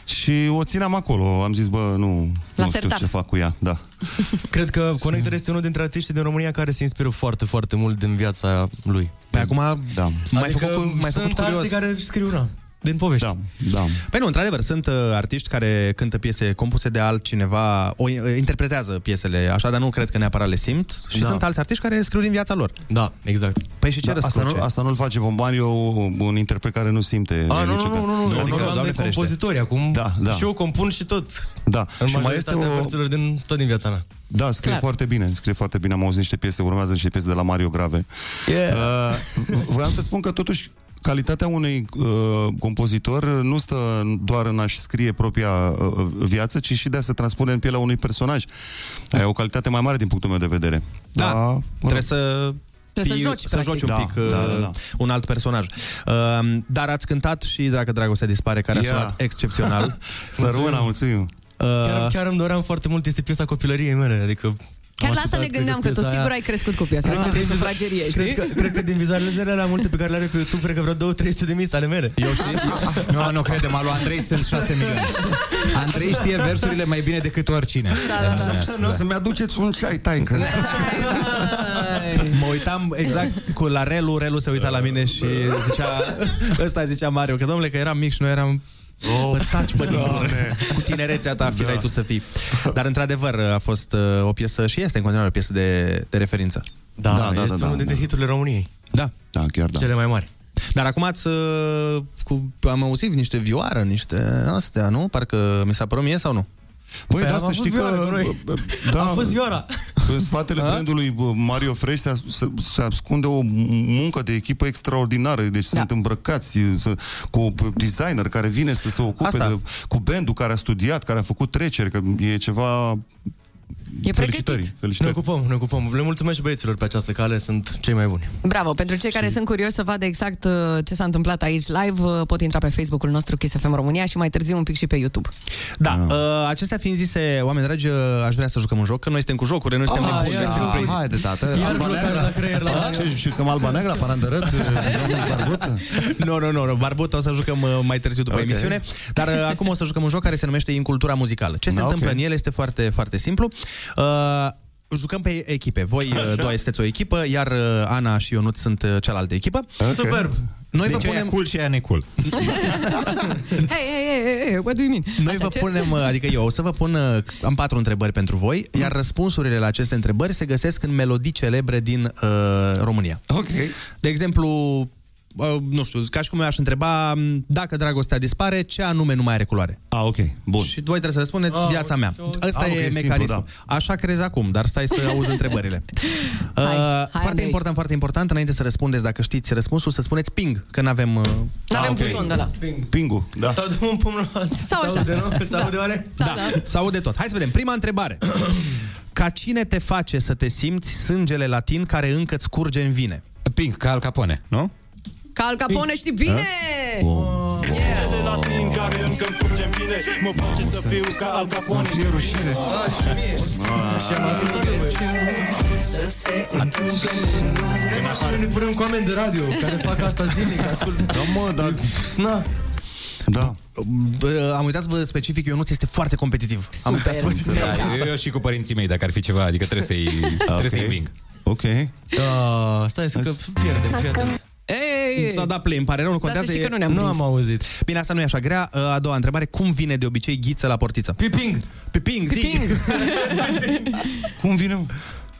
Și o țineam acolo. Am zis, bă, nu, La nu știu sertar. ce fac cu ea. Da. Cred că Connector este unul dintre artiștii din România care se inspiră foarte, foarte mult din viața lui Pe acum Da. mai adică făcut, cu- mai sunt făcut curios. alții care scriu, na din povești. Da, da. Păi nu, într-adevăr, sunt uh, artiști care cântă piese compuse de altcineva, o uh, interpretează piesele așa, dar nu cred că neapărat le simt. Și Da. sunt alți artiști care scriu din viața lor. Da, exact. Păi și ce Da, asta, răscruce? nu, asta nu-l face Von Mario un interpret care nu simte. A, nu, nu, niciun nu, fel. nu, nu, nu, Adică, nu, Doamne de ferește. compozitori acum. Da, da. Și eu compun și tot. Da, În și mai este majoritatea o... părților din, tot din viața mea. Da, scrie Clar. foarte bine, scrie foarte bine. Am auzit niște piese, urmează niște piese de la Mario Grave. Yeah. Uh, voiam să spun că totuși calitatea unui uh, compozitor nu stă doar în a-și scrie propria uh, viață, ci și de a se transpune în pielea unui personaj. Aia e o calitate mai mare din punctul meu de vedere. Da, trebuie să Trebuie să fii- joci, să practic. joci un Da, pic da, da, uh, da. un alt personaj. Uh, dar ați cântat și Dacă Dragostea Dispare, care a Ia. sunat excepțional. Să rămână, mulțumim. Chiar, chiar îmi doream foarte mult, este piesa copilăriei mele, adică... Chiar am la asta ne ascultat, gândeam, că cred tu piesa sigur aia- ai crescut cu piesa asta Cred prin că- sufragerie, Cred știi? că, cred că din vizualizările alea multe pe care le are pe YouTube, cred că vreo 2-300 de mii ale mele. Eu știu. Nu, nu credem, al lui Andrei sunt 6 milioane. Andrei știe versurile mai bine decât oricine. Da, da, da. Da. Să-mi aduceți un ceai, taică. Mă uitam exact cu la Relu, Relu se uita la mine și zicea, ăsta zicea Mario, că domnule, că eram mic și noi eram Oh, bă, taci, bă, din gură. Cu tinerețea ta, firai tu să fii. Dar, într-adevăr, a fost uh, o piesă și este în continuare o piesă de, de referință. Da, da, da, este da, unul dintre hiturile României. Da. Da, chiar da. Cele mai mari. Dar acum ați, uh, cu, am auzit niște vioară, niște astea, nu? Parcă mi s-a părut mie sau nu? Băi, Păi da, am să avut știi vioară că... cu noi. Da, A fost vioara. În spatele brandului bă, Mario Fresh se, se, se ascunde o muncă de echipă extraordinară. Deci da. sunt îmbrăcați să, cu designer care vine să se ocupe Asta. de, cu bandul care a studiat, care a făcut treceri, că e ceva... E Felicitări, pregătit. Ne felicitări. ocupăm, ne ocupăm. Le mulțumesc și băieților pe această cale, sunt cei mai buni. Bravo, pentru cei care sunt curioși să vadă exact uh, ce s-a întâmplat aici live, uh, pot intra pe Facebook-ul nostru Kiss FM România și mai târziu un pic și pe YouTube. Da, uh, acestea fiind zise, oameni dragi, uh, aș vrea să jucăm un joc, că noi suntem cu jocuri, noi suntem Ah, nebuni, noi ia, suntem crazy. haide, tată, Iar alba blocaj neagră. la creier la Da, radio. ce, jucăm alba neagră, parandărăt, domnul Barbută? Nu, nu, nu, nu, Barbuta o să jucăm uh, mai târziu după Ok. emisiune, dar uh, acum o să jucăm un joc care se numește Incultura Muzicală. Ce se Da, întâmplă ok. în el este foarte, foarte simplu. Uh, Jucăm pe echipe. Voi uh, două sunteți o echipă, iar uh, Ana și Ionut sunt uh, cealaltă echipă. Superb! Noi Deci vă aia punem... cool și aia necool. Hey, hey, hey, hey, hey, what do you mean? Noi Așa, vă ce? punem, uh, adică eu o să vă pun, uh, am patru întrebări pentru voi, iar răspunsurile la aceste întrebări se găsesc în melodii celebre din uh, România. Ok. De exemplu, uh, nu știu, ca și cum eu aș întreba m, dacă dragostea dispare, ce anume nu mai are culoare? Ah, ok, bun. Și voi trebuie să răspundeți Ah, viața mea. Ăsta Ah, ok, e simplu, mecanismul. Așa crezi acum, dar stai să auzi întrebările. Hai, Uh, hai, foarte Andrei. important, foarte important, înainte să răspundeți, dacă știți răspunsul, să spuneți ping, că n-avem... Uh... N-avem ok. buton de la. Pingu, da. Sau dăm un pumn la Sau așa. aude, nu? Se aude oare? Da, da. Se aude tot. Hai să vedem. Prima întrebare. Ca cine te face să te simți sângele latin care încă îți curge în vine? Pink, ca Al Capone, nu? Ca Al Capone știi bine! Cele latin care încă îmi curge în fine Mă face să fiu ca Al Capone Fie rușine. În afară ne punem cu oameni de radio care fac asta zilnic, ascultă. Da, mă, dar... Na, Da. Bă, Am uitat să vă specific, Ionuț este foarte competitiv. Am uitat să vă Da, eu, eu și cu părinții mei, dacă ar fi ceva, adică trebuie să-i, trebuie să-i înving. Ok. da, stai să că pierdem, fii atent. Ei, S-a dat play, îmi pare rău, nu Dar să contează. știi e- că nu ne-am Nu prins. am auzit. Bine, asta nu e așa grea. A doua întrebare, cum vine de obicei ghiță la portiță? Piping! Piping, zi! Ping. Cum vine? mă?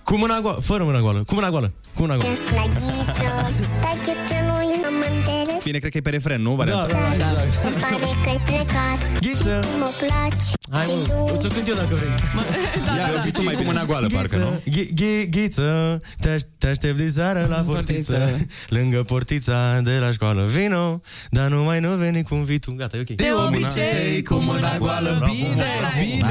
Cu mâna goală, fără mâna goală, cu mâna goală, cu mâna goală. Bine, cred că e pe refren, nu? Da, da, Varianta. da, exact. Ghiță! Hai mă, ți-o cânt eu dacă vrei. Ia, de obicei mai cu mâna goală, parcă, nu? Ghi- ghi- Ghiță, te, aș- te aștept de seară la portiță, Portiță. lângă portița de la școală. Vino, dar nu mai nu veni cum vii tu. Gata, e ok. De obicei, cu mâna goală, bine, bine!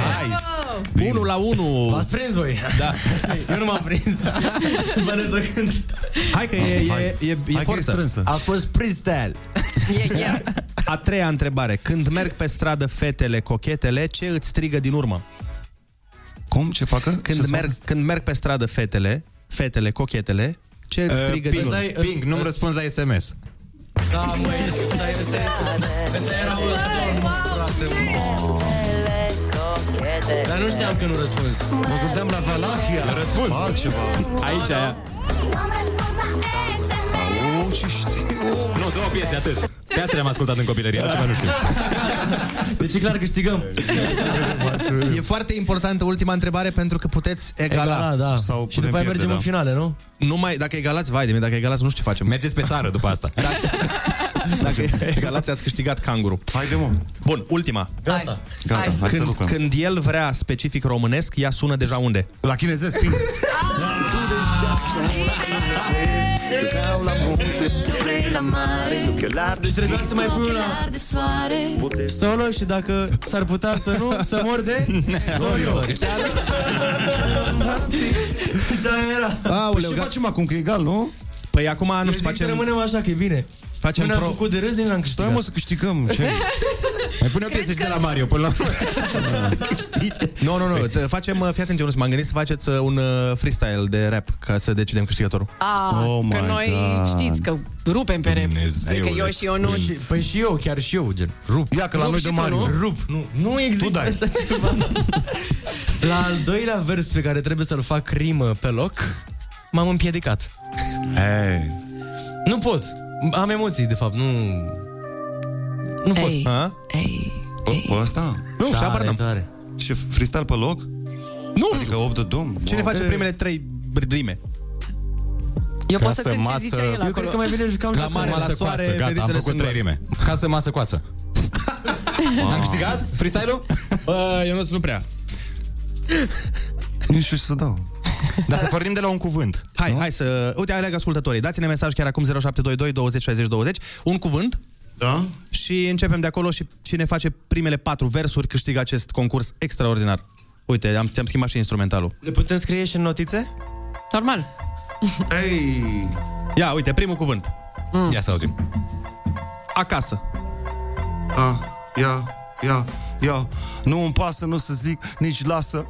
Nice. 1 la 1. V-ați prins voi? Da. Eu nu m-am prins. Pare să cânt. Hai că e, e, e, e Hai că e forță. strânsă. A fost freestyle. Yeah, yeah. A treia întrebare. Când merg pe stradă fetele cochetele, ce îți strigă din urmă? Cum? Ce facă? Când, Ce merg, când merg pe stradă fetele, fetele cochetele, ce îți Uh, strigă din ping, urmă? Stai, ping, nu-mi răspunzi la SMS. Da, măi, stai, stai, ăsta era un frate, Dar nu știam că nu răspunzi. Mă gândeam la Valahia. Răspuns. Altceva. Aici aia. Oh, și știu. Nu, două piese, atât. Pe astea le-am ascultat în copilărie, altceva nu știu. Deci e clar câștigăm. E foarte importantă ultima întrebare pentru că puteți egala. Egala, da. Sau Și după aia mergem în finale, nu? Nu mai, dacă egalați, vai de mine, dacă egalați, nu știu ce facem. Mergeți pe țară după asta. Dacă egalați, ați câștigat canguru. Haide, mă. Bun, ultima. Gata. Gata, hai, hai să Când, lucrăm. când el vrea specific românesc, ea sună deja unde? La chinezesc, ping. Și trebuia să mai pui una solo și dacă s-ar putea să nu, să mor de doriori. Și aia era. Păi ce facem acum, că e egal, nu? Păi acum nu Eu știu, zic să facem... rămânem așa, că e bine. Facem Până am pro- făcut de râs, din am câștigat. Stai mă să câștigăm. Ce? Mai pune o piesă și de la Mario până la Nu, nu, nu, te- facem, uh, fii atent, Ionuț, m-am gândit să faceți uh, un uh, freestyle de rap ca să decidem câștigătorul. A, Oh că my noi God. știți că rupem pe rap. Adică eu și eu nu. Păi și eu, chiar și eu, gen, rup. Ia că la Rup noi și de tu, Mario. nu? Rup, nu, nu există dai. așa ceva. la al doilea vers pe care trebuie să-l fac rimă pe loc, m-am împiedicat. Hey. Nu pot. Am emoții, de fapt, nu... Nu pot. Ei, A? ei. Pe pe ăsta? Nu, și habar Tare, n-am. tare. Și freestyle pe loc? Nu Adică 8 de dom? Cine face primele trei rime? Eu pot să Casă, cânt ce masă- zicea el Eu acolo. cred că mai bine jucam La casă, mare, masă, la soare, Gata, am fetițele făcut sunt trei doar. rime. Casă, masă, coasă. Am câștigat? Freestyle-ul? Bă, Ionuț, nu prea. Nu știu ce să dau. Dar să pornim de la un cuvânt. Hai, hai să... Uite, aleagă ascultătorii. Dați-ne mesaj chiar acum 0722 20 60 20. Un cuvânt Da? și începem de acolo și cine face primele patru versuri câștigă acest concurs extraordinar. Uite, am, ți-am schimbat și instrumentalul. Le putem scrie și în notițe? Normal. Ei! Ia, uite, primul cuvânt. Ia să auzim. Acasă. A, ia, ia, ia Nu îmi pasă, nu să zic, nici lasă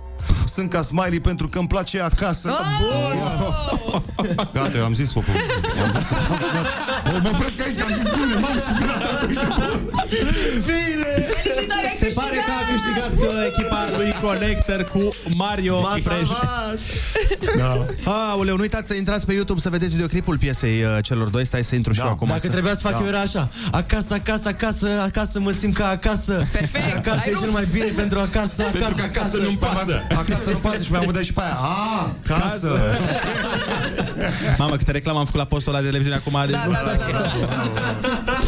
Sunt ca smiley pentru că îmi place acasă Oh! Gata, eu am zis popul Mă opresc aici că am zis bine, mamă, Felicitări, Se pare că a câștigat uh, echipa lui Connector cu Mario Fresh. Da. Aoleu, nu uitați să intrați pe YouTube să vedeți videoclipul piesei uh, celor doi. Stai să intru și Da. eu acum. Dacă să... trebuia să fac Da. eu era așa Acasă, acasă, acasă, acasă mă simt ca acasă Perfect, Acasă ai e rupt. cel mai bine pentru acasă, acasă, Pentru că acasă nu-mi pasă. Acasă nu pasă și mai am și pe aia A, casă Mamă, câte reclamă am făcut la postul ăla de televiziune acum. Da, da, da, da, da.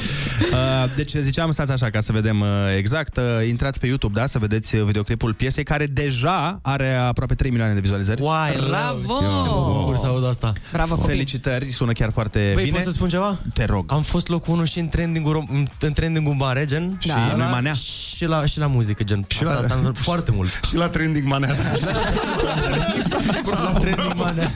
Uh, deci ziceam, stați așa ca să vedem uh, exact. Uh, intrați pe YouTube, da, să vedeți uh, videoclipul piesei care deja are aproape 3 milioane de vizualizări. Uai, Bravo! Mă bucur să aud asta Bravo, copii. Felicitări, sună chiar foarte Băi, bine. pot să spun ceva? Te rog. Am fost locul 1 și în trending-ul, rom- în trending-ul mare, gen Da. Și nu-i manea? Și la, și la muzică, gen și asta, la- asta am foarte mult Și la trending manea Și la trending manea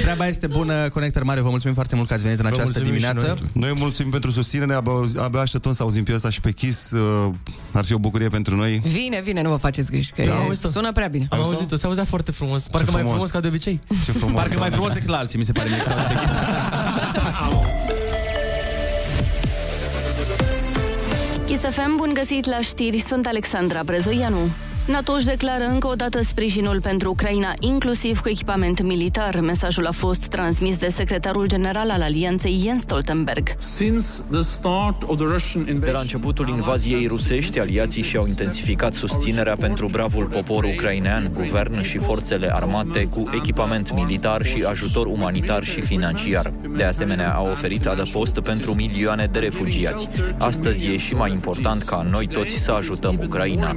Treaba este bună, Connector Mare, vă mulțumim foarte mult că ați venit în această mulțumim și dimineață. noi. Noi mulțumim pentru susținere, abia, abia așteptăm să auzim piesa și pe Kiss uh, Ar fi o bucurie pentru noi Vine, vine, nu vă faceți griji, că Da, e, auzi-o. sună prea bine. Am auzit-o, se auzea foarte frumos Parcă mai frumos. frumos ca de obicei Ce frumos Parcă mai frumos decât la alții, mi se pare mie. că s-au auzit pe Kiss. Kiss FM, bun găsit la știri, sunt Alexandra Brezoianu. NATO își declară încă o dată sprijinul pentru Ucraina, inclusiv cu echipament militar. Mesajul a fost transmis de secretarul general al alianței Jens Stoltenberg. De la începutul invaziei rusești, aliații și-au intensificat susținerea pentru bravul popor ucrainean, guvern și forțele armate cu echipament militar și ajutor umanitar și financiar. De asemenea, au oferit adăpost pentru milioane de refugiați. Astăzi e și mai important ca noi toți să ajutăm Ucraina.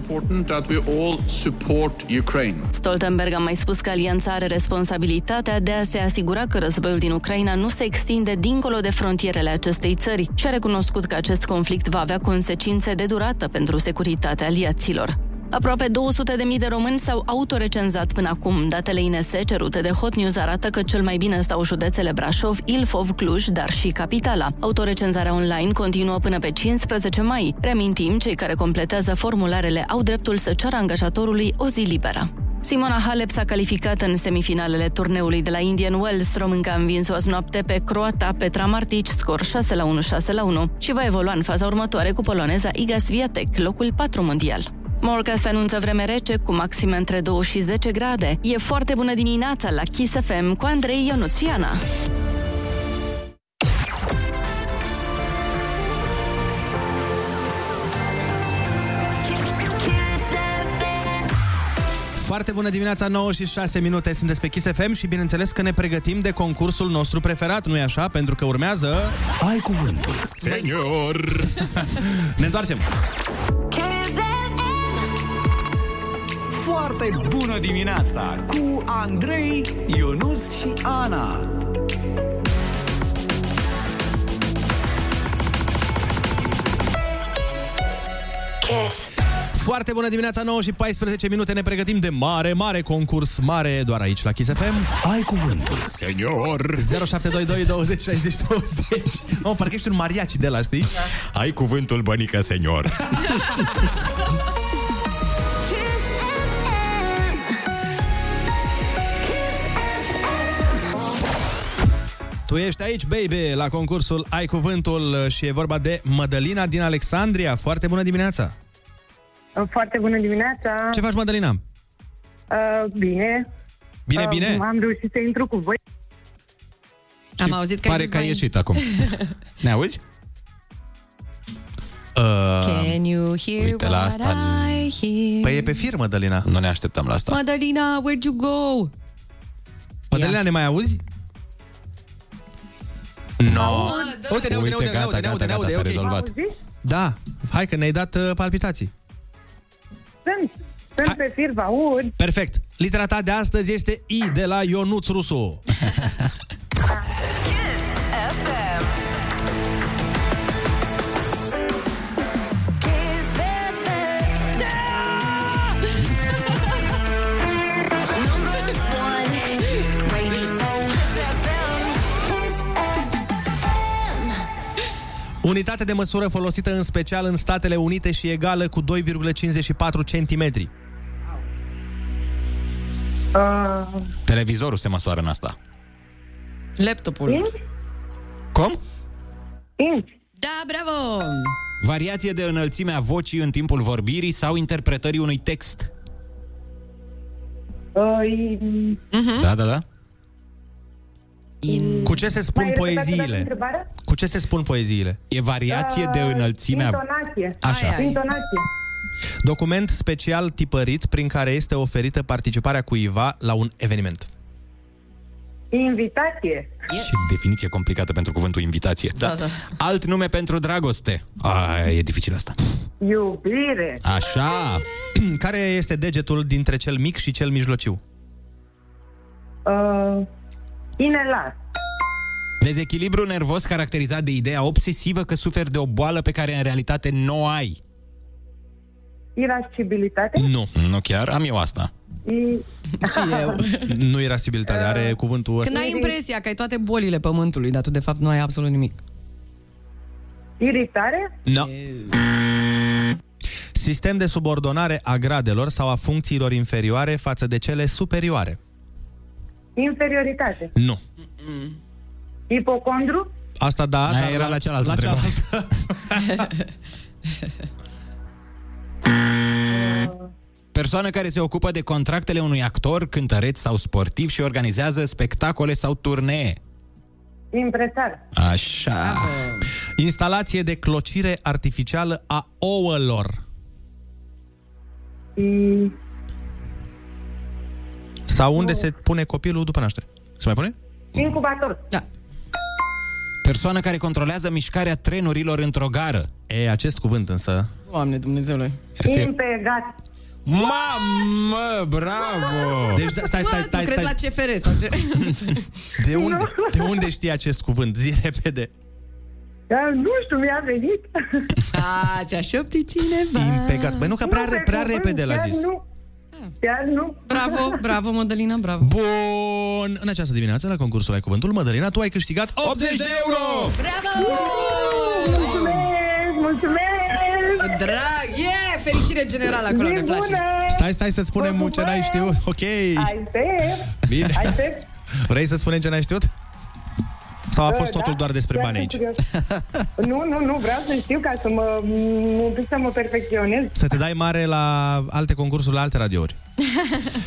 Stoltenberg a mai spus că alianța are responsabilitatea de a se asigura că războiul din Ucraina nu se extinde dincolo de frontierele acestei țări și a recunoscut că acest conflict va avea consecințe de durată pentru securitatea aliaților. Aproape 200.000 de români s-au autorecenzat până acum. Datele INS cerute de Hot News arată că cel mai bine stau județele Brașov, Ilfov, Cluj, dar și Capitala. Autorecenzarea online continuă până pe 15 mai. Reamintim, cei care completează formularele au dreptul să ceară angajatorului o zi liberă. Simona Halep s-a calificat în semifinalele turneului de la Indian Wells. Românca a învins-o azi noapte pe croata Petra Martic, scor 6 la 1, 6 la 1 și va evolua în faza următoare cu poloneza Iga Swiatek, locul 4 mondial. Morcast anunță vreme rece cu maxime între 2 și 10 grade. E foarte bună dimineața la Kiss FM cu Andrei Ionuțiana. Foarte bună dimineața, 9 și 6 minute, sunteți pe Kiss FM și bineînțeles că ne pregătim de concursul nostru preferat, nu-i așa? Pentru că urmează... Ai cuvântul, senior! ne întoarcem! Okay. Foarte bună dimineața cu Andrei, Ionus și Ana. Foarte bună dimineața, 9 și 14 minute, ne pregătim de mare, mare concurs, mare doar aici la Kiss FM. Ai cuvântul. Senior! 0722 20 60 20. Oh, parcă ești un mariachi de la, știi? Ai cuvântul, bănică, senior. Tu ești aici, baby, la concursul Ai Cuvântul și e vorba de Mădălina din Alexandria. Foarte bună dimineața! Foarte bună dimineața! Ce faci, Mădălina? Uh, bine. Bine, Uh, bine? Am reușit să intru cu voi. Am auzit că ai Pare zis că ai mai- ieșit acum. Ne auzi? Uh, Can you hear Uite, la what asta- I hear? Păi e pe fir, Mădălina. Nu ne așteptăm la asta. Madalina, where'd you go? Mădălina, ne mai auzi? No. Uite, ne aude, ne Uite, aude, ne gata, aude, ne gata, aude, ne gata, aude, s-a ok. rezolvat. Da, hai că ne-ai dat uh, palpitații. Sunt, sunt pe fir, vă aud. Perfect. Litera ta de astăzi este I de la Ionuț Rusu. Unitate de măsură folosită în special în Statele Unite și egală cu 2,54 cm. Uh, Televizorul se măsoară în asta. Laptopul. Cum? Da, bravo! Variație de înălțime a vocii în timpul vorbirii sau interpretării unui text. uh, Da, da, da. Cu ce se spun mai repetați odată poeziile? Întrebarea? Cu ce se spun poeziile? E variație de Uh, înălțime a... Intonație. Așa. Intonație. Document special tipărit prin care este oferită participarea cuiva la un eveniment. Invitație. Și definiție complicată pentru cuvântul invitație. Da. Da, da. Alt nume pentru dragoste. A, e dificil asta. Iubire. Așa. Care este degetul dintre cel mic și cel mijlociu? Uh, inelat. Dezechilibru nervos caracterizat de ideea obsesivă că suferi de o boală pe care în realitate nu o ai. Irascibilitate. Nu. Nu chiar, am eu asta. I... Și eu. Nu irascibilitate, are cuvântul ăsta. Când ai impresia că ai toate bolile pământului, dar tu de fapt nu ai absolut nimic. Iritare. No. Sistem de subordonare a gradelor sau a funcțiilor inferioare față de cele superioare. Inferioritate. Nu. Ipocondru. Asta da, Aia dar era la cealaltă la întrebare. cealaltă. Persoană care se ocupă de contractele unui actor, cântăreț sau sportiv și organizează spectacole sau turnee. Impresar. Așa. Instalație de clocire artificială a ouălor. I... Sau unde se pune copilul după naștere. Se mai pune? Incubator. Da. Persoană care controlează mișcarea trenurilor într-o gară. E, acest cuvânt însă... Doamne Dumnezeule. Este... Impegat. Mamă, bravo! Deci, da, stai, stai, Bă, stai, tu crezi la stai. CFR sau ce? De unde, de unde știi acest cuvânt? Zi repede. Da, nu știu, mi-a venit. A, ți-a șoptit cineva. Impegat. Băi, nu, că prea, Nu, pe prea cuvânt, repede l-a chiar zis. Nu. Chiar nu. Bravo, bravo, Madalina, bravo. Bun! În această dimineață, la concursul Ai Cuvântul, Mădălina, tu ai câștigat 80 de euro! Bravo! Mulțumesc, mulțumesc! Drag, yeah! Fericire generală acolo, ne place. Stai, stai să-ți spunem ce n-ai știut. Ok. Aștept. Bine. Aștept. Vrei să spunem ce n-ai știut? Sau a fost Da, totul doar despre chiar bani aici? sunt curios. Nu, nu, nu, vreau să știu ca să mă, un pic să mă perfecționez. Să te dai mare la alte concursuri, la alte radiouri.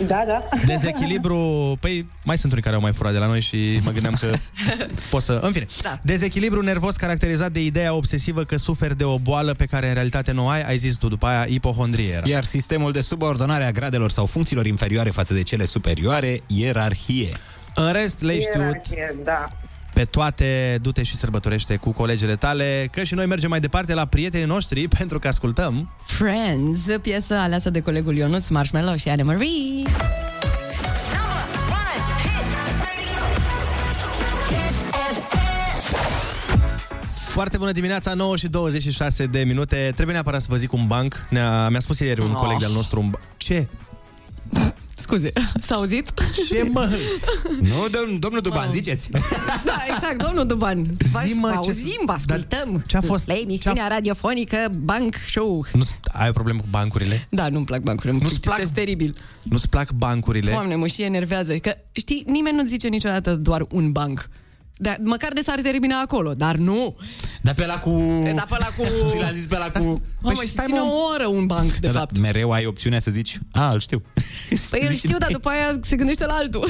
Da, da. Dezechilibru, păi mai sunt unii care au mai furat de la noi și mă gândeam că pot să... În fine, Da. dezechilibru nervos caracterizat de ideea obsesivă că suferi de o boală pe care în realitate nu o ai, ai zis tu după aia, ipohondrie era. Iar sistemul de subordonare a gradelor sau funcțiilor inferioare față de cele superioare, ierarhie. În rest, le știut Ierarhie, Da. Pe toate, du-te și sărbătorește cu colegele tale, că și noi mergem mai departe la prietenii noștri pentru că ascultăm Friends, piesă aleasă de colegul Ionuț Marshmallow și Anne Marie. Foarte bună dimineața, 9 și 26 de minute. Trebuie neapărat să vă zic un banc. Ne-a, mi-a spus ieri un Oh. coleg de-al nostru un ba- Ce? Scuze, s-a auzit? Ce, mă? Nu, domn, domnul Duban, ziceți. Da, exact, domnul Duban. Vă Zi-mă, ce- auzim, vă ascultăm. ce-a fost? La emisiunea radiofonică Bank Show. Nu ai o problemă cu bancurile? Da, nu-mi plac bancurile, îmi Nu-ți plac? plictisesc teribil. Nu-ți plac bancurile? Doamne, mă și enervează. Că, știi, nimeni nu zice niciodată doar un banc. Da, măcar de s-ar termina acolo, dar nu. Dar pe la cu... Da, pe la cu... Ți l-a zis pe la cu... Mamă, și ține o oră un banc, de Da, da, fapt. mereu ai opțiunea să zici, a, îl știu. Păi îl știu, dar după aia se gândește la altul.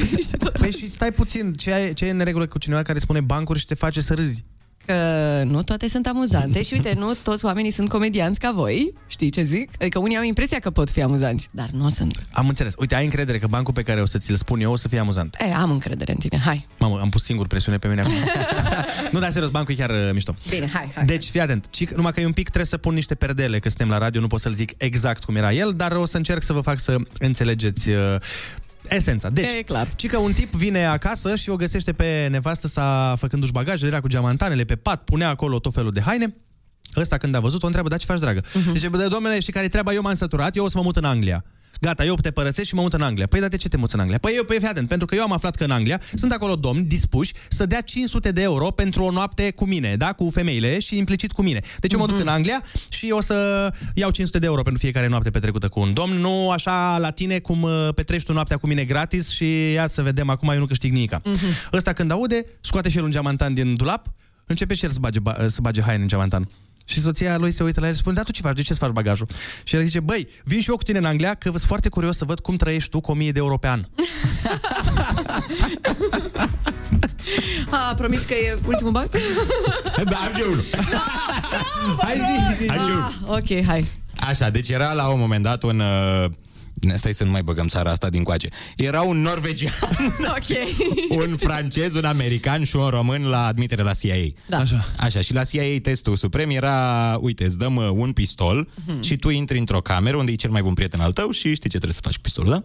Păi și stai puțin, ce, e- ce e în regulă cu cineva care spune bancuri și te face să râzi? Că nu toate sunt amuzante și uite, nu toți oamenii sunt comedianți ca voi, știi ce zic? Adică unii au impresia că pot fi amuzanți, dar nu sunt. Am înțeles. Uite, ai încredere că bancul pe care o să ți-l spun eu o să fie amuzant. E, am încredere în tine, hai. Mamă, am pus singur presiune pe mine acum. nu, dar serios, bancul e chiar uh, mișto. Bine, hai, hai. Deci, fii atent. Cic, numai că e un pic trebuie să pun niște perdele, că suntem la radio, nu pot să-l zic exact cum era el, dar o să încerc să vă fac să înțelegeți uh, esența. Deci, E clar. ci că un tip vine acasă și o găsește pe nevastă sa făcându-și bagajele, era cu geamantanele pe pat, punea acolo tot felul de haine. Ăsta când a văzut, o întreabă, da, ce faci, dragă? Uh-huh. Deci, bă, domnule, știi care e treaba? Eu m-am săturat, eu o să mă mut în Anglia. Gata, eu te părăsesc și mă mut în Anglia. Păi, dar de ce te muți în Anglia? Păi, eu, păi, fii atent, pentru că eu am aflat că în Anglia sunt acolo domni dispuși să dea 500 de euro pentru o noapte cu mine, da? Cu femeile și implicit cu mine. Deci eu mă duc în Anglia și o să iau 500 de euro pentru fiecare noapte petrecută cu un domn, nu așa la tine cum uh, petreci tu noaptea cu mine gratis și ia să vedem, acum eu nu câștig nimica. Mhm. Ăsta când aude, scoate și el un geamantan din dulap, începe și el să bage, ba- să bage haine în geamantan. Și soția lui se uită la el și spune, da, tu ce faci? De ce să faci bagajul? Și el zice, băi, vin și eu cu tine în Anglia, că sunt foarte curios să văd cum trăiești tu cu 1000 de euro pe an. A, promis că e ultimul banc? Da, am și eu unul. Hai zi, zi. Am și eu Ah, ok, hai. Așa, deci era la un moment dat un... Uh, Stai să nu mai băgăm țara asta din coace. Era un norvegian, ok. un francez, un american și un român la admitere la CIA. Da. Așa. Așa, și la CIA testul suprem era, uite, îți dăm uh, un pistol Mhm. și tu intri într-o cameră unde e cel mai bun prieten al tău și știi ce trebuie să faci cu pistolul, da?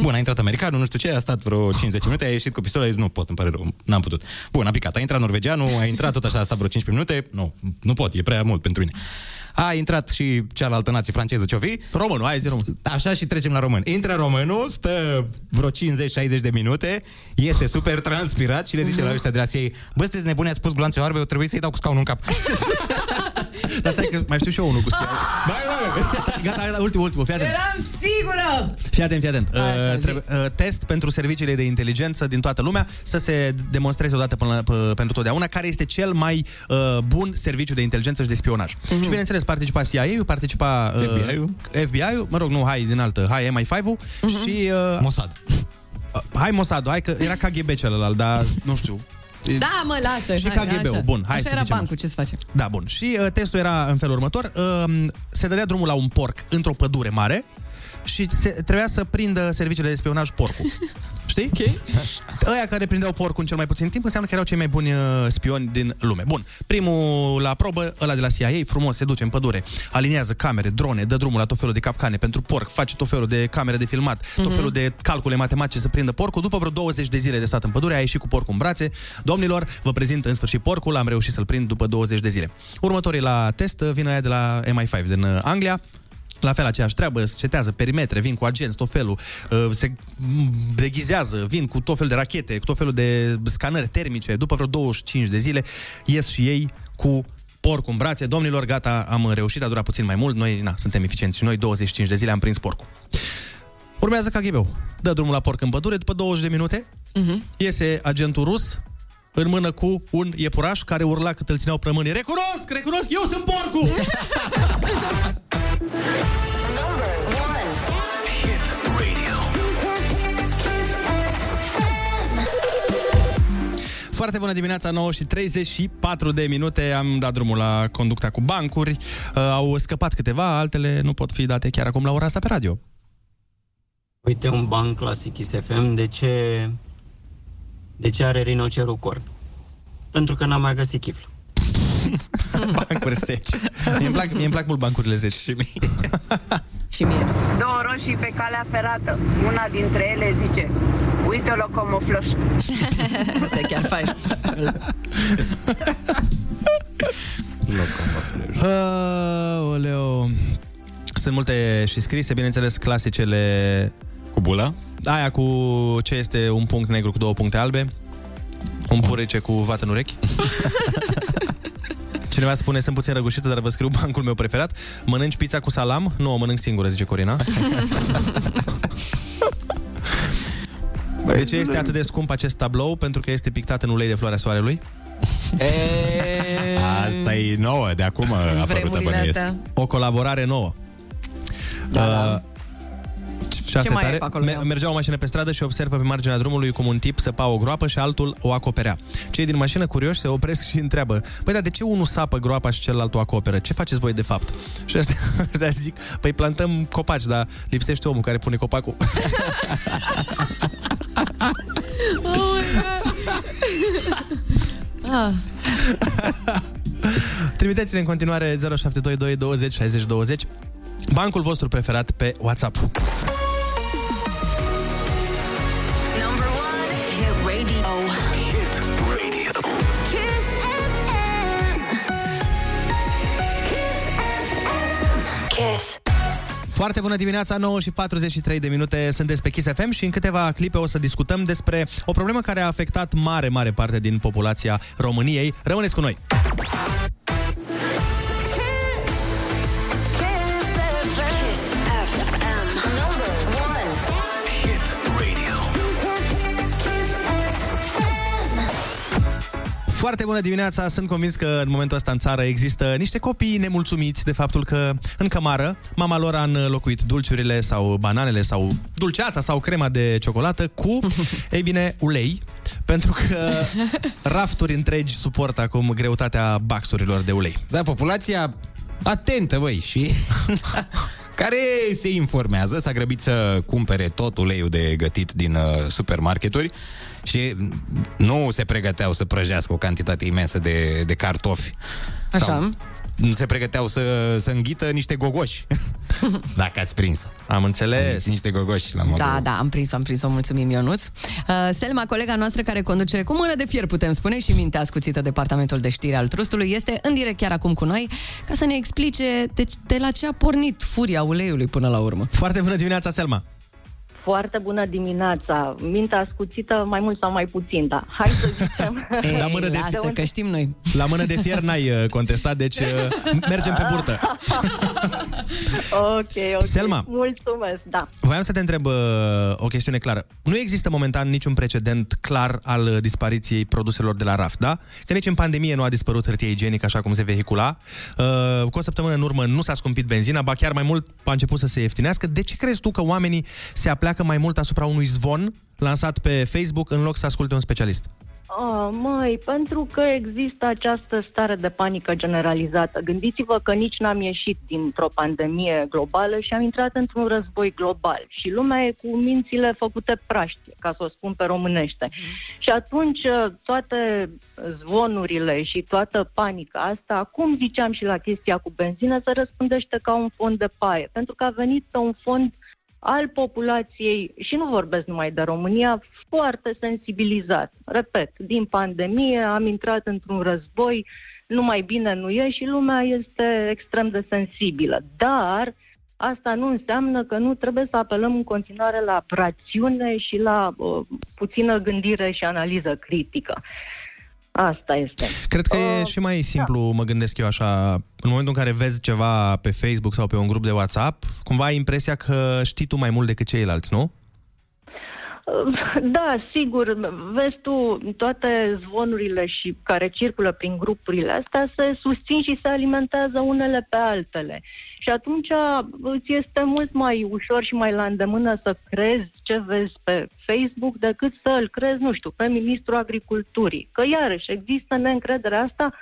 Bun, a intrat americanul, nu știu ce, a stat vreo 50 minute, a ieșit cu pistolul, a zis, nu pot, îmi pare rău, n-am putut. Bun, a picat, a intrat norvegianul, a intrat tot așa, a stat vreo 15 minute, nu, nu pot, e prea mult pentru mine. A intrat și cealaltă nație franceză, ce-o fi? Românul, hai zi român. Așa și trecem la român. Intră românul, stă vreo 50-60 de minute, este super transpirat și le zice la ăștia de la CIA, bă, sunteți nebuni, ați spus gloanțe oarbe, eu trebuie să-i dau cu scaunul în cap. Dar stai că mai știu și eu unul cu CIA. Bai, bai, Gata, gata, ultimul, ultimul, fii atent. Eram sigură! Fii atent, fii atent. Așa, Uh, zi. trebuie, uh, test pentru serviciile de inteligență din toată lumea să se demonstreze odată până la, p- pentru totdeauna care este cel mai uh, bun serviciu de inteligență și de spionaj. Și bineînțeles, participa CIA-ul, participa uh, FBI-ul. FBI-ul, mă rog, nu, hai din altă, hai MI5-ul și... Uh, Mossad. uh, hai Mossad, hai că era KGB celălalt, dar nu știu. Da, mă, lasă. Și hai, KGB-ul, așa. bun, hai Așa să era zicem bancul, ce să facem? Da, bun. Și uh, testul era în felul următor. Uh, se dădea drumul la un porc într-o pădure mare și se, trebuia să prindă serviciile de spionaj porcul. Știi? Ok. Ăia care prindeau porcul în cel mai puțin timp înseamnă că erau cei mai buni uh, spioni din lume. Bun, primul la probă, ăla de la CIA, frumos, se duce în pădure, aliniază camere, drone, dă drumul la tot felul de capcane pentru porc, face tot felul de camere de filmat, tot felul de calcule matematice să prindă porcul. După vreo 20 de zile de stat în pădure, a ieșit cu porcul în brațe. Domnilor, vă prezint în sfârșit porcul, am reușit să-l prind după 20 de zile. Următorii la test uh, vin aia de la MI5 din uh, Anglia, la fel aceeași treabă, setează perimetre, vin cu agenți, tot felul, uh, se m, deghizează, vin cu tot felul de rachete, cu tot felul de scanări termice. După vreo 25 de zile, ies și ei cu porcul în brațe. Domnilor, gata, am reușit, a durat puțin mai mult. Noi, na, suntem eficienți și noi 25 de zile am prins porcul. Urmează KGB-ul. Dă drumul la porc în pădure, după 20 de minute, iese agentul rus în mână cu un iepuraș care urla cât îl țineau prămânii. Recunosc, recunosc, eu sunt porcul! Foarte bună dimineața, 9 și 34 de minute. Am dat drumul la conducta cu bancuri. Uh, Au scăpat câteva, altele nu pot fi date chiar acum la ora asta pe radio. Uite un banc clasic SFM De ce, de ce are rinocerul corn? Pentru că n-am mai găsit chiflă Bancuri seci. Mie îmi plac, mie îmi plac mult bancurile seci. Și mie. Și mie. Două roșii pe calea ferată. Una dintre ele zice, uite o locomofloș. Asta e chiar fain. Oleo. Sunt multe și scrise, bineînțeles, clasicele... Cu bula? Aia cu ce este un punct negru cu două puncte albe. Un purece cu vată în urechi. Cineva spune, sunt puțin răgușită, dar vă scriu bancul meu preferat. Mănânci pizza cu salam? Nu, o mănânc singură, zice Corina. De ce este atât de scump acest tablou? Pentru că este pictat în ulei de floarea soarelui. Asta e nouă, de acum a apărut vremurile bănuiesc. astea. O colaborare nouă. Da, da. Și asta Ce e mai e tare. pe acolo, Ioan? Mergea o mașină pe stradă și observă pe marginea drumului cum un tip săpa o groapă și altul o acoperea. Cei din mașină, curioși, se opresc și întreabă Păi dar de ce unul sapă groapa și celălalt o acoperă? Ce faceți voi de fapt? Și ăștia, ăștia zic, păi plantăm copaci, dar lipsește omul care pune copacul. Oh my God. Ah. Trimiteți-ne în continuare 0722 20 60 20 bancul vostru preferat pe WhatsApp. Foarte bună dimineața, 9 și 43 de minute sunteți pe Kiss FM și în câteva clipe o să discutăm despre o problemă care a afectat mare, mare parte din populația României. Rămâneți cu noi! Foarte bună dimineața! Sunt convins că în momentul ăsta în țară există niște copii nemulțumiți de faptul că în cămară mama lor a înlocuit dulciurile sau bananele sau dulceața sau crema de ciocolată cu, ei bine, ulei. Pentru că rafturi întregi suportă acum greutatea baxurilor de ulei. Da, populația atentă, băi, și care se informează, s-a grăbit să cumpere tot uleiul de gătit din uh, supermarketuri și nu se pregăteau să prăjească o cantitate imensă de, de cartofi. Așa. Sau nu se pregăteau să, să înghită niște gogoși. Dacă ați prins. Am înțeles. Niște gogoși la modul. Da, da, am prins-o, am prins-o, mulțumim Ionuț. Uh, Selma, colega noastră care conduce cu mână de fier, putem spune, și minte ascuțită departamentul de știri al Trustului, este în direct chiar acum cu noi ca să ne explice de, de la ce a pornit furia uleiului până la urmă. Foarte bună dimineața, Selma! Foarte bună dimineața. Mintea ascuțită mai mult sau mai puțin, da. Hai să zicem... La mână de- lasă, că știm noi. La mână de fier n-ai uh, contestat, deci uh, mergem pe burtă. ok, ok. Selma. Mulțumesc, da. Voiam să te întreb uh, o chestiune clară. Nu există momentan niciun precedent clar al uh, dispariției produselor de la raft, da? Că nici în pandemie nu a dispărut hârtie igienică așa cum se vehicula. Uh, cu o săptămână în urmă nu s-a scumpit benzina, ba chiar mai mult a început să se ieftinească. De ce crezi tu că oamenii se apleacă mai mult asupra unui zvon lansat pe Facebook în loc să asculte un specialist? Oh, măi, pentru că există această stare de panică generalizată. Gândiți-vă că nici n-am ieșit dintr-o pandemie globală și am intrat într-un război global. Și lumea e cu mințile făcute praștie, ca să o spun pe românește. Și atunci toate zvonurile și toată panica asta, cum ziceam și la chestia cu benzină, se răspândește ca un fond de paie. Pentru că a venit pe un fond al populației, și nu vorbesc numai de România, foarte sensibilizat. Repet, din pandemie am intrat într-un război, nu mai bine nu e și lumea este extrem de sensibilă. Dar asta nu înseamnă că nu trebuie să apelăm în continuare la rațiune și la uh, puțină gândire și analiză critică. Asta este. Cred că e și mai simplu, mă gândesc eu așa, în momentul în care vezi ceva pe Facebook sau pe un grup de WhatsApp, cumva ai impresia că știi tu mai mult decât ceilalți, nu? Da, sigur, vezi tu, toate zvonurile și care circulă prin grupurile astea se susțin și se alimentează unele pe altele. Și atunci îți este mult mai ușor și mai la îndemână să crezi ce vezi pe Facebook decât să îl crezi, nu știu, pe ministrul agriculturii. Că iarăși există neîncrederea asta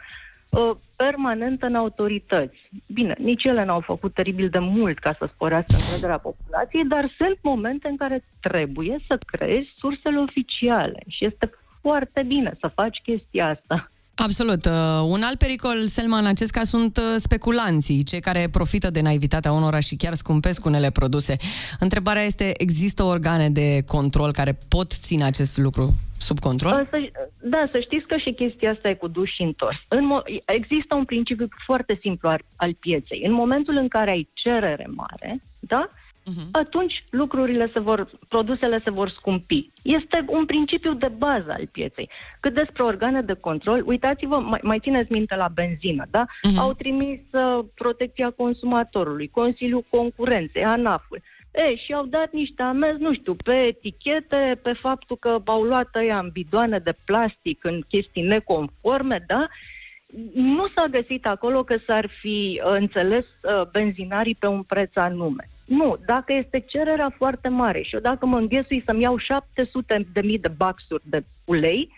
uh, permanentă în autorități. Bine, nici ele n-au făcut teribil de mult ca să sporească încrederea populației, dar sunt momente în care trebuie să crezi sursele oficiale și este foarte bine să faci chestia asta. Absolut. Uh, un alt pericol, Selma, în acest caz sunt uh, speculanții, cei care profită de naivitatea unora și chiar scumpesc unele produse. Întrebarea este, există organe de control care pot ține acest lucru sub control? Să, da, să știți că și chestia asta e cu duș și întors. În mo- există un principiu foarte simplu al, al pieței. În momentul în care ai cerere mare, da? Uh-huh. Atunci lucrurile se vor, produsele se vor scumpi. Este un principiu de bază al pieței. Cât despre organe de control, uitați-vă, mai, mai țineți minte la benzină, da? Uh-huh. Au trimis uh, protecția consumatorului, Consiliul Concurenței, ANAF-ul. E, și au dat niște amenzi, nu știu, pe etichete, pe faptul că au luat ăia în bidoane de plastic în chestii neconforme, da? Nu s-a găsit acolo că s-ar fi uh, înțeles uh, benzinarii pe un preț anume. Nu, dacă este cererea foarte mare și eu dacă mă înghesui să-mi iau 700 de mii de baxuri de ulei,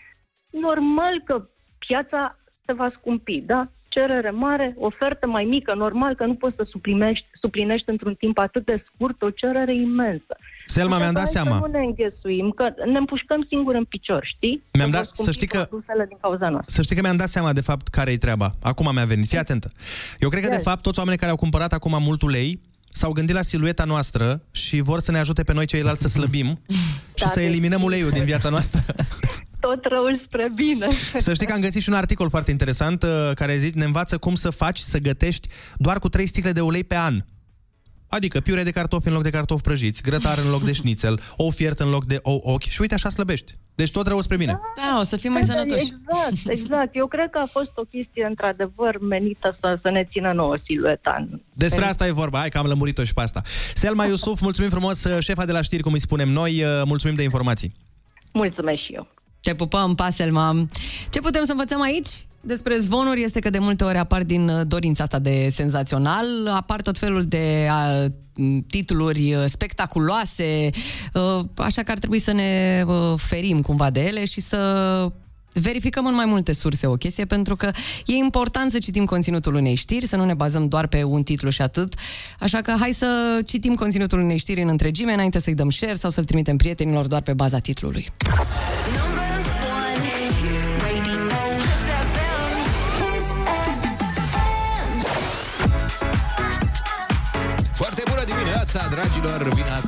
normal că piața se va scumpi, da? Cerere mare, ofertă mai mică, normal că nu poți să suplinești, suplinești într-un timp atât de scurt o cerere imensă. Selma, mi-am dat Hai seama. Să nu ne înghesuim, că ne împușcăm singuri în picior, știi? Mi-am Că dat- vor scumpi să știi că- produsele din cauza noastră. Să știi că mi-am dat seama de fapt care e treaba. Acum mi-a venit. Fii atentă. Eu cred că de Yes. fapt toți oamenii care au cumpărat acum mult ulei s-au gândit la silueta noastră și vor să ne ajute pe noi ceilalți să slăbim și Da, să deci- eliminăm uleiul din viața noastră. Tot răul spre bine. Să știi că am găsit și un articol foarte interesant uh, care zice, ne învață cum să faci să gătești doar cu 3 sticle de ulei pe an. Adică piure de cartofi în loc de cartofi prăjiți, grătar în loc de șnițel, ou fiert în loc de ou ochi și uite așa slăbești. Deci tot rău spre bine. Da, o să fim mai Da, sănătoși. Exact, exact. Eu cred că a fost o chestie într-adevăr menită să, să ne țină nouă silueta. în- Despre asta e vorba, hai că am lămurit-o și pe asta. Selma Iusuf, mulțumim frumos, uh, șefa de la știri, cum îi spunem noi, uh, mulțumim de informații. Mulțumesc și eu. Te pupăm, Paselma. Ce putem să învățăm aici? Despre zvonuri este că de multe ori apar din uh, dorința asta de senzațional, apar tot felul de a, titluri uh, spectaculoase, uh, așa că ar trebui să ne uh, ferim cumva de ele și să verificăm în mai multe surse o chestie, pentru că e important să citim conținutul unei știri, să nu ne bazăm doar pe un titlu și atât. Așa că hai să citim conținutul unei știri în întregime înainte să-i dăm share sau să-l trimitem prietenilor doar pe baza titlului. Dragilor! Vin, as,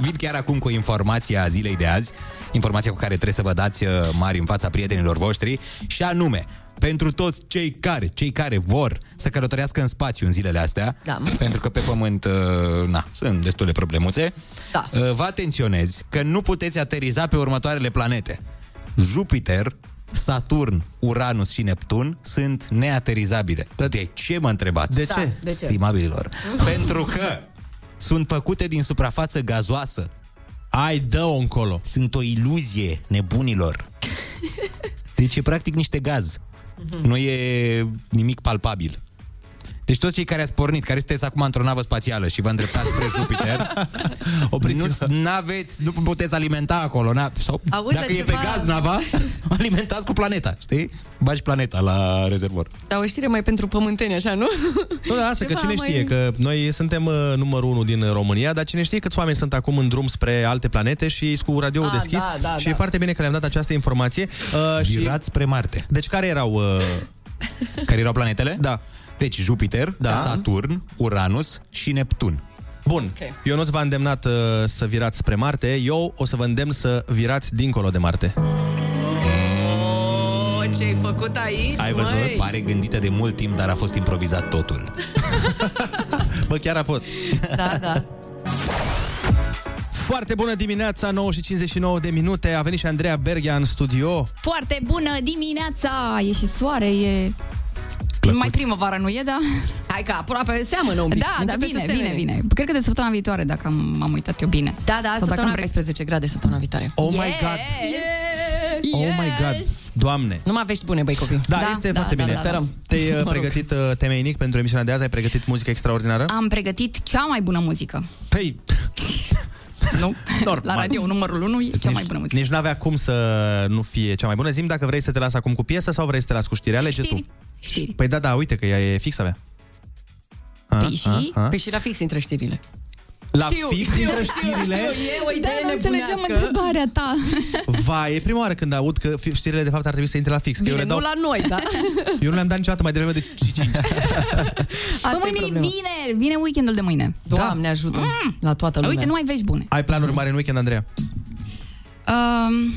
vin chiar acum cu informația zilei de azi, informația cu care trebuie să vă dați uh, mari în fața prietenilor voștri, și anume, pentru toți cei care, cei care vor să călătorească în spațiu în zilele astea, Da. pentru că pe pământ, uh, na, sunt destule problemuțe, Da. uh, vă atenționezi că nu puteți ateriza pe următoarele planete. Jupiter, Saturn, Uranus și Neptun sunt neaterizabile. De ce mă întrebați? De ce? Da, de ce? Stimabililor. Pentru că sunt făcute din suprafață gazoasă. Ai, dă-o încolo. Sunt o iluzie nebunilor. Deci e practic niște gaz. Nu e nimic palpabil. Deci toți cei care ați pornit, care sunteți acum într-o navă spațială și vă îndreptați spre Jupiter, nu aveți, nu puteți alimenta acolo. Na, sau Auzi, dacă dar e pe ceva- gaz nava, alimentați cu planeta, știi? Bagi planeta la rezervor. Dar o știre mai pentru pământeni, așa, nu? Nu, da, asta că Ceva cine mai- știe, că noi suntem uh, numărul unu din România, dar cine știe câți oameni sunt acum în drum spre alte planete și sunt cu radioul Ah, deschis da, da, și da. e foarte bine că le-am dat această informație. Uh, și... Virați spre Marte. Deci care erau... Uh... Care erau planetele? Da. Deci Jupiter, Da. Saturn, Uranus și Neptun. Bun, okay. eu nu-ți v-am îndemnat uh, să virați spre Marte, eu o să vă îndemn să virați dincolo de Marte. Oh, ce-ai făcut aici, Ai văzut? măi? Pare gândită de mult timp, dar a fost improvizat totul. Bă, chiar a fost. Da, da. Foarte bună dimineața, 9 și 59 de minute. A venit și Andreea Berghia în studio. Foarte bună dimineața! E și soare, e... Plăcut. Mai primăvară, nu e, da? Hai că aproape seamănă un pic. Da, da, Începe vine, să semene. vine, vine. Cred că de săptămâna viitoare, dacă am, m-am uitat eu bine. Da, da, Sau dacă săptămâna am 14 grade săptămâna viitoare. Oh my God! Yes! Oh my God! Doamne! Numai vești bune, băi copii. Da, este foarte bine. Sperăm. Te-ai uh, Mă rog. pregătit uh, temeinic pentru emisiunea de azi? Ai pregătit muzică extraordinară? Am pregătit cea mai bună muzică. Păi, Nu? Normal. La radio numărul 1 e cea mai bună muzică. nici n-avea cum să nu fie cea mai bună. Zim dacă vrei să te las acum cu piesă sau vrei să te las cu știri. Alege Știri. tu. Știri. Păi da, da, uite că ea e fix avea. Păi și? Păi și la fix intră știrile. La Știu, fix știu, intră știu, știrile? știu, e o Da, idee nu înțelegeam nebunească. întrebarea ta. Vai, e prima oară când aud că fi- știrile de fapt ar trebui să intre la fix. Că eu, Bine, le dau, nu la noi, da? eu nu le-am dat niciodată mai devreme de 5. Bă, mâine e vineri, vine weekendul de mâine. Doamne ajută la toată lumea. Uite, nu ai vești bune. Ai planuri mari în weekend, Andreea? Um,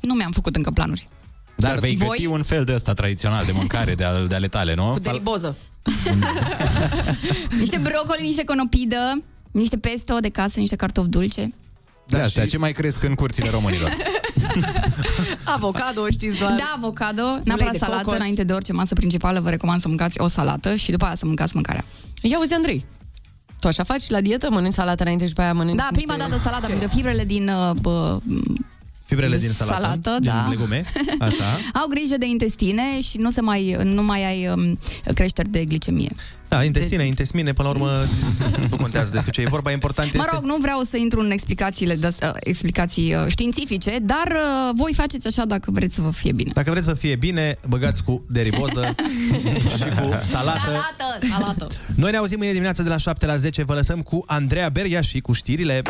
nu mi-am făcut încă planuri. Dar vei Voi? găti un fel de ăsta tradițional de mâncare de, ale- de ale tale, nu? Cu deliboză. Niște brocoli, niște conopidă, niște pesto de casă, niște cartofi dulce. Da, astea ce mai cresc în curțile românilor. Avocado, știți doar. Da, avocado, neapărat de salată, cocos. înainte de orice masă principală, vă recomand să mâncați o salată și după aia să mâncați mâncarea. Ia uzi, Andrei. Tu așa faci la dietă? Mănânci salată înainte și după aia mănânci Da, prima niște... dată salata, pentru că fibrele din uh, bă, Fibrele De din salată, salată, din da. legume, așa. au grijă de intestine și nu se mai, nu mai ai um, creșteri de glicemie. Da, intestine, intesmine, până la urmă nu contează despre ce e vorba, important Mă este... rog, nu vreau să intru în explicațiile de, uh, explicații uh, științifice, dar uh, voi faceți așa dacă vreți să vă fie bine. Dacă vreți să fie bine, băgați cu deriboză și cu salată. Salată, salată. Noi ne auzim mâine dimineața de la 7 la 10. Vă lăsăm cu Andreea Beria și cu știrile.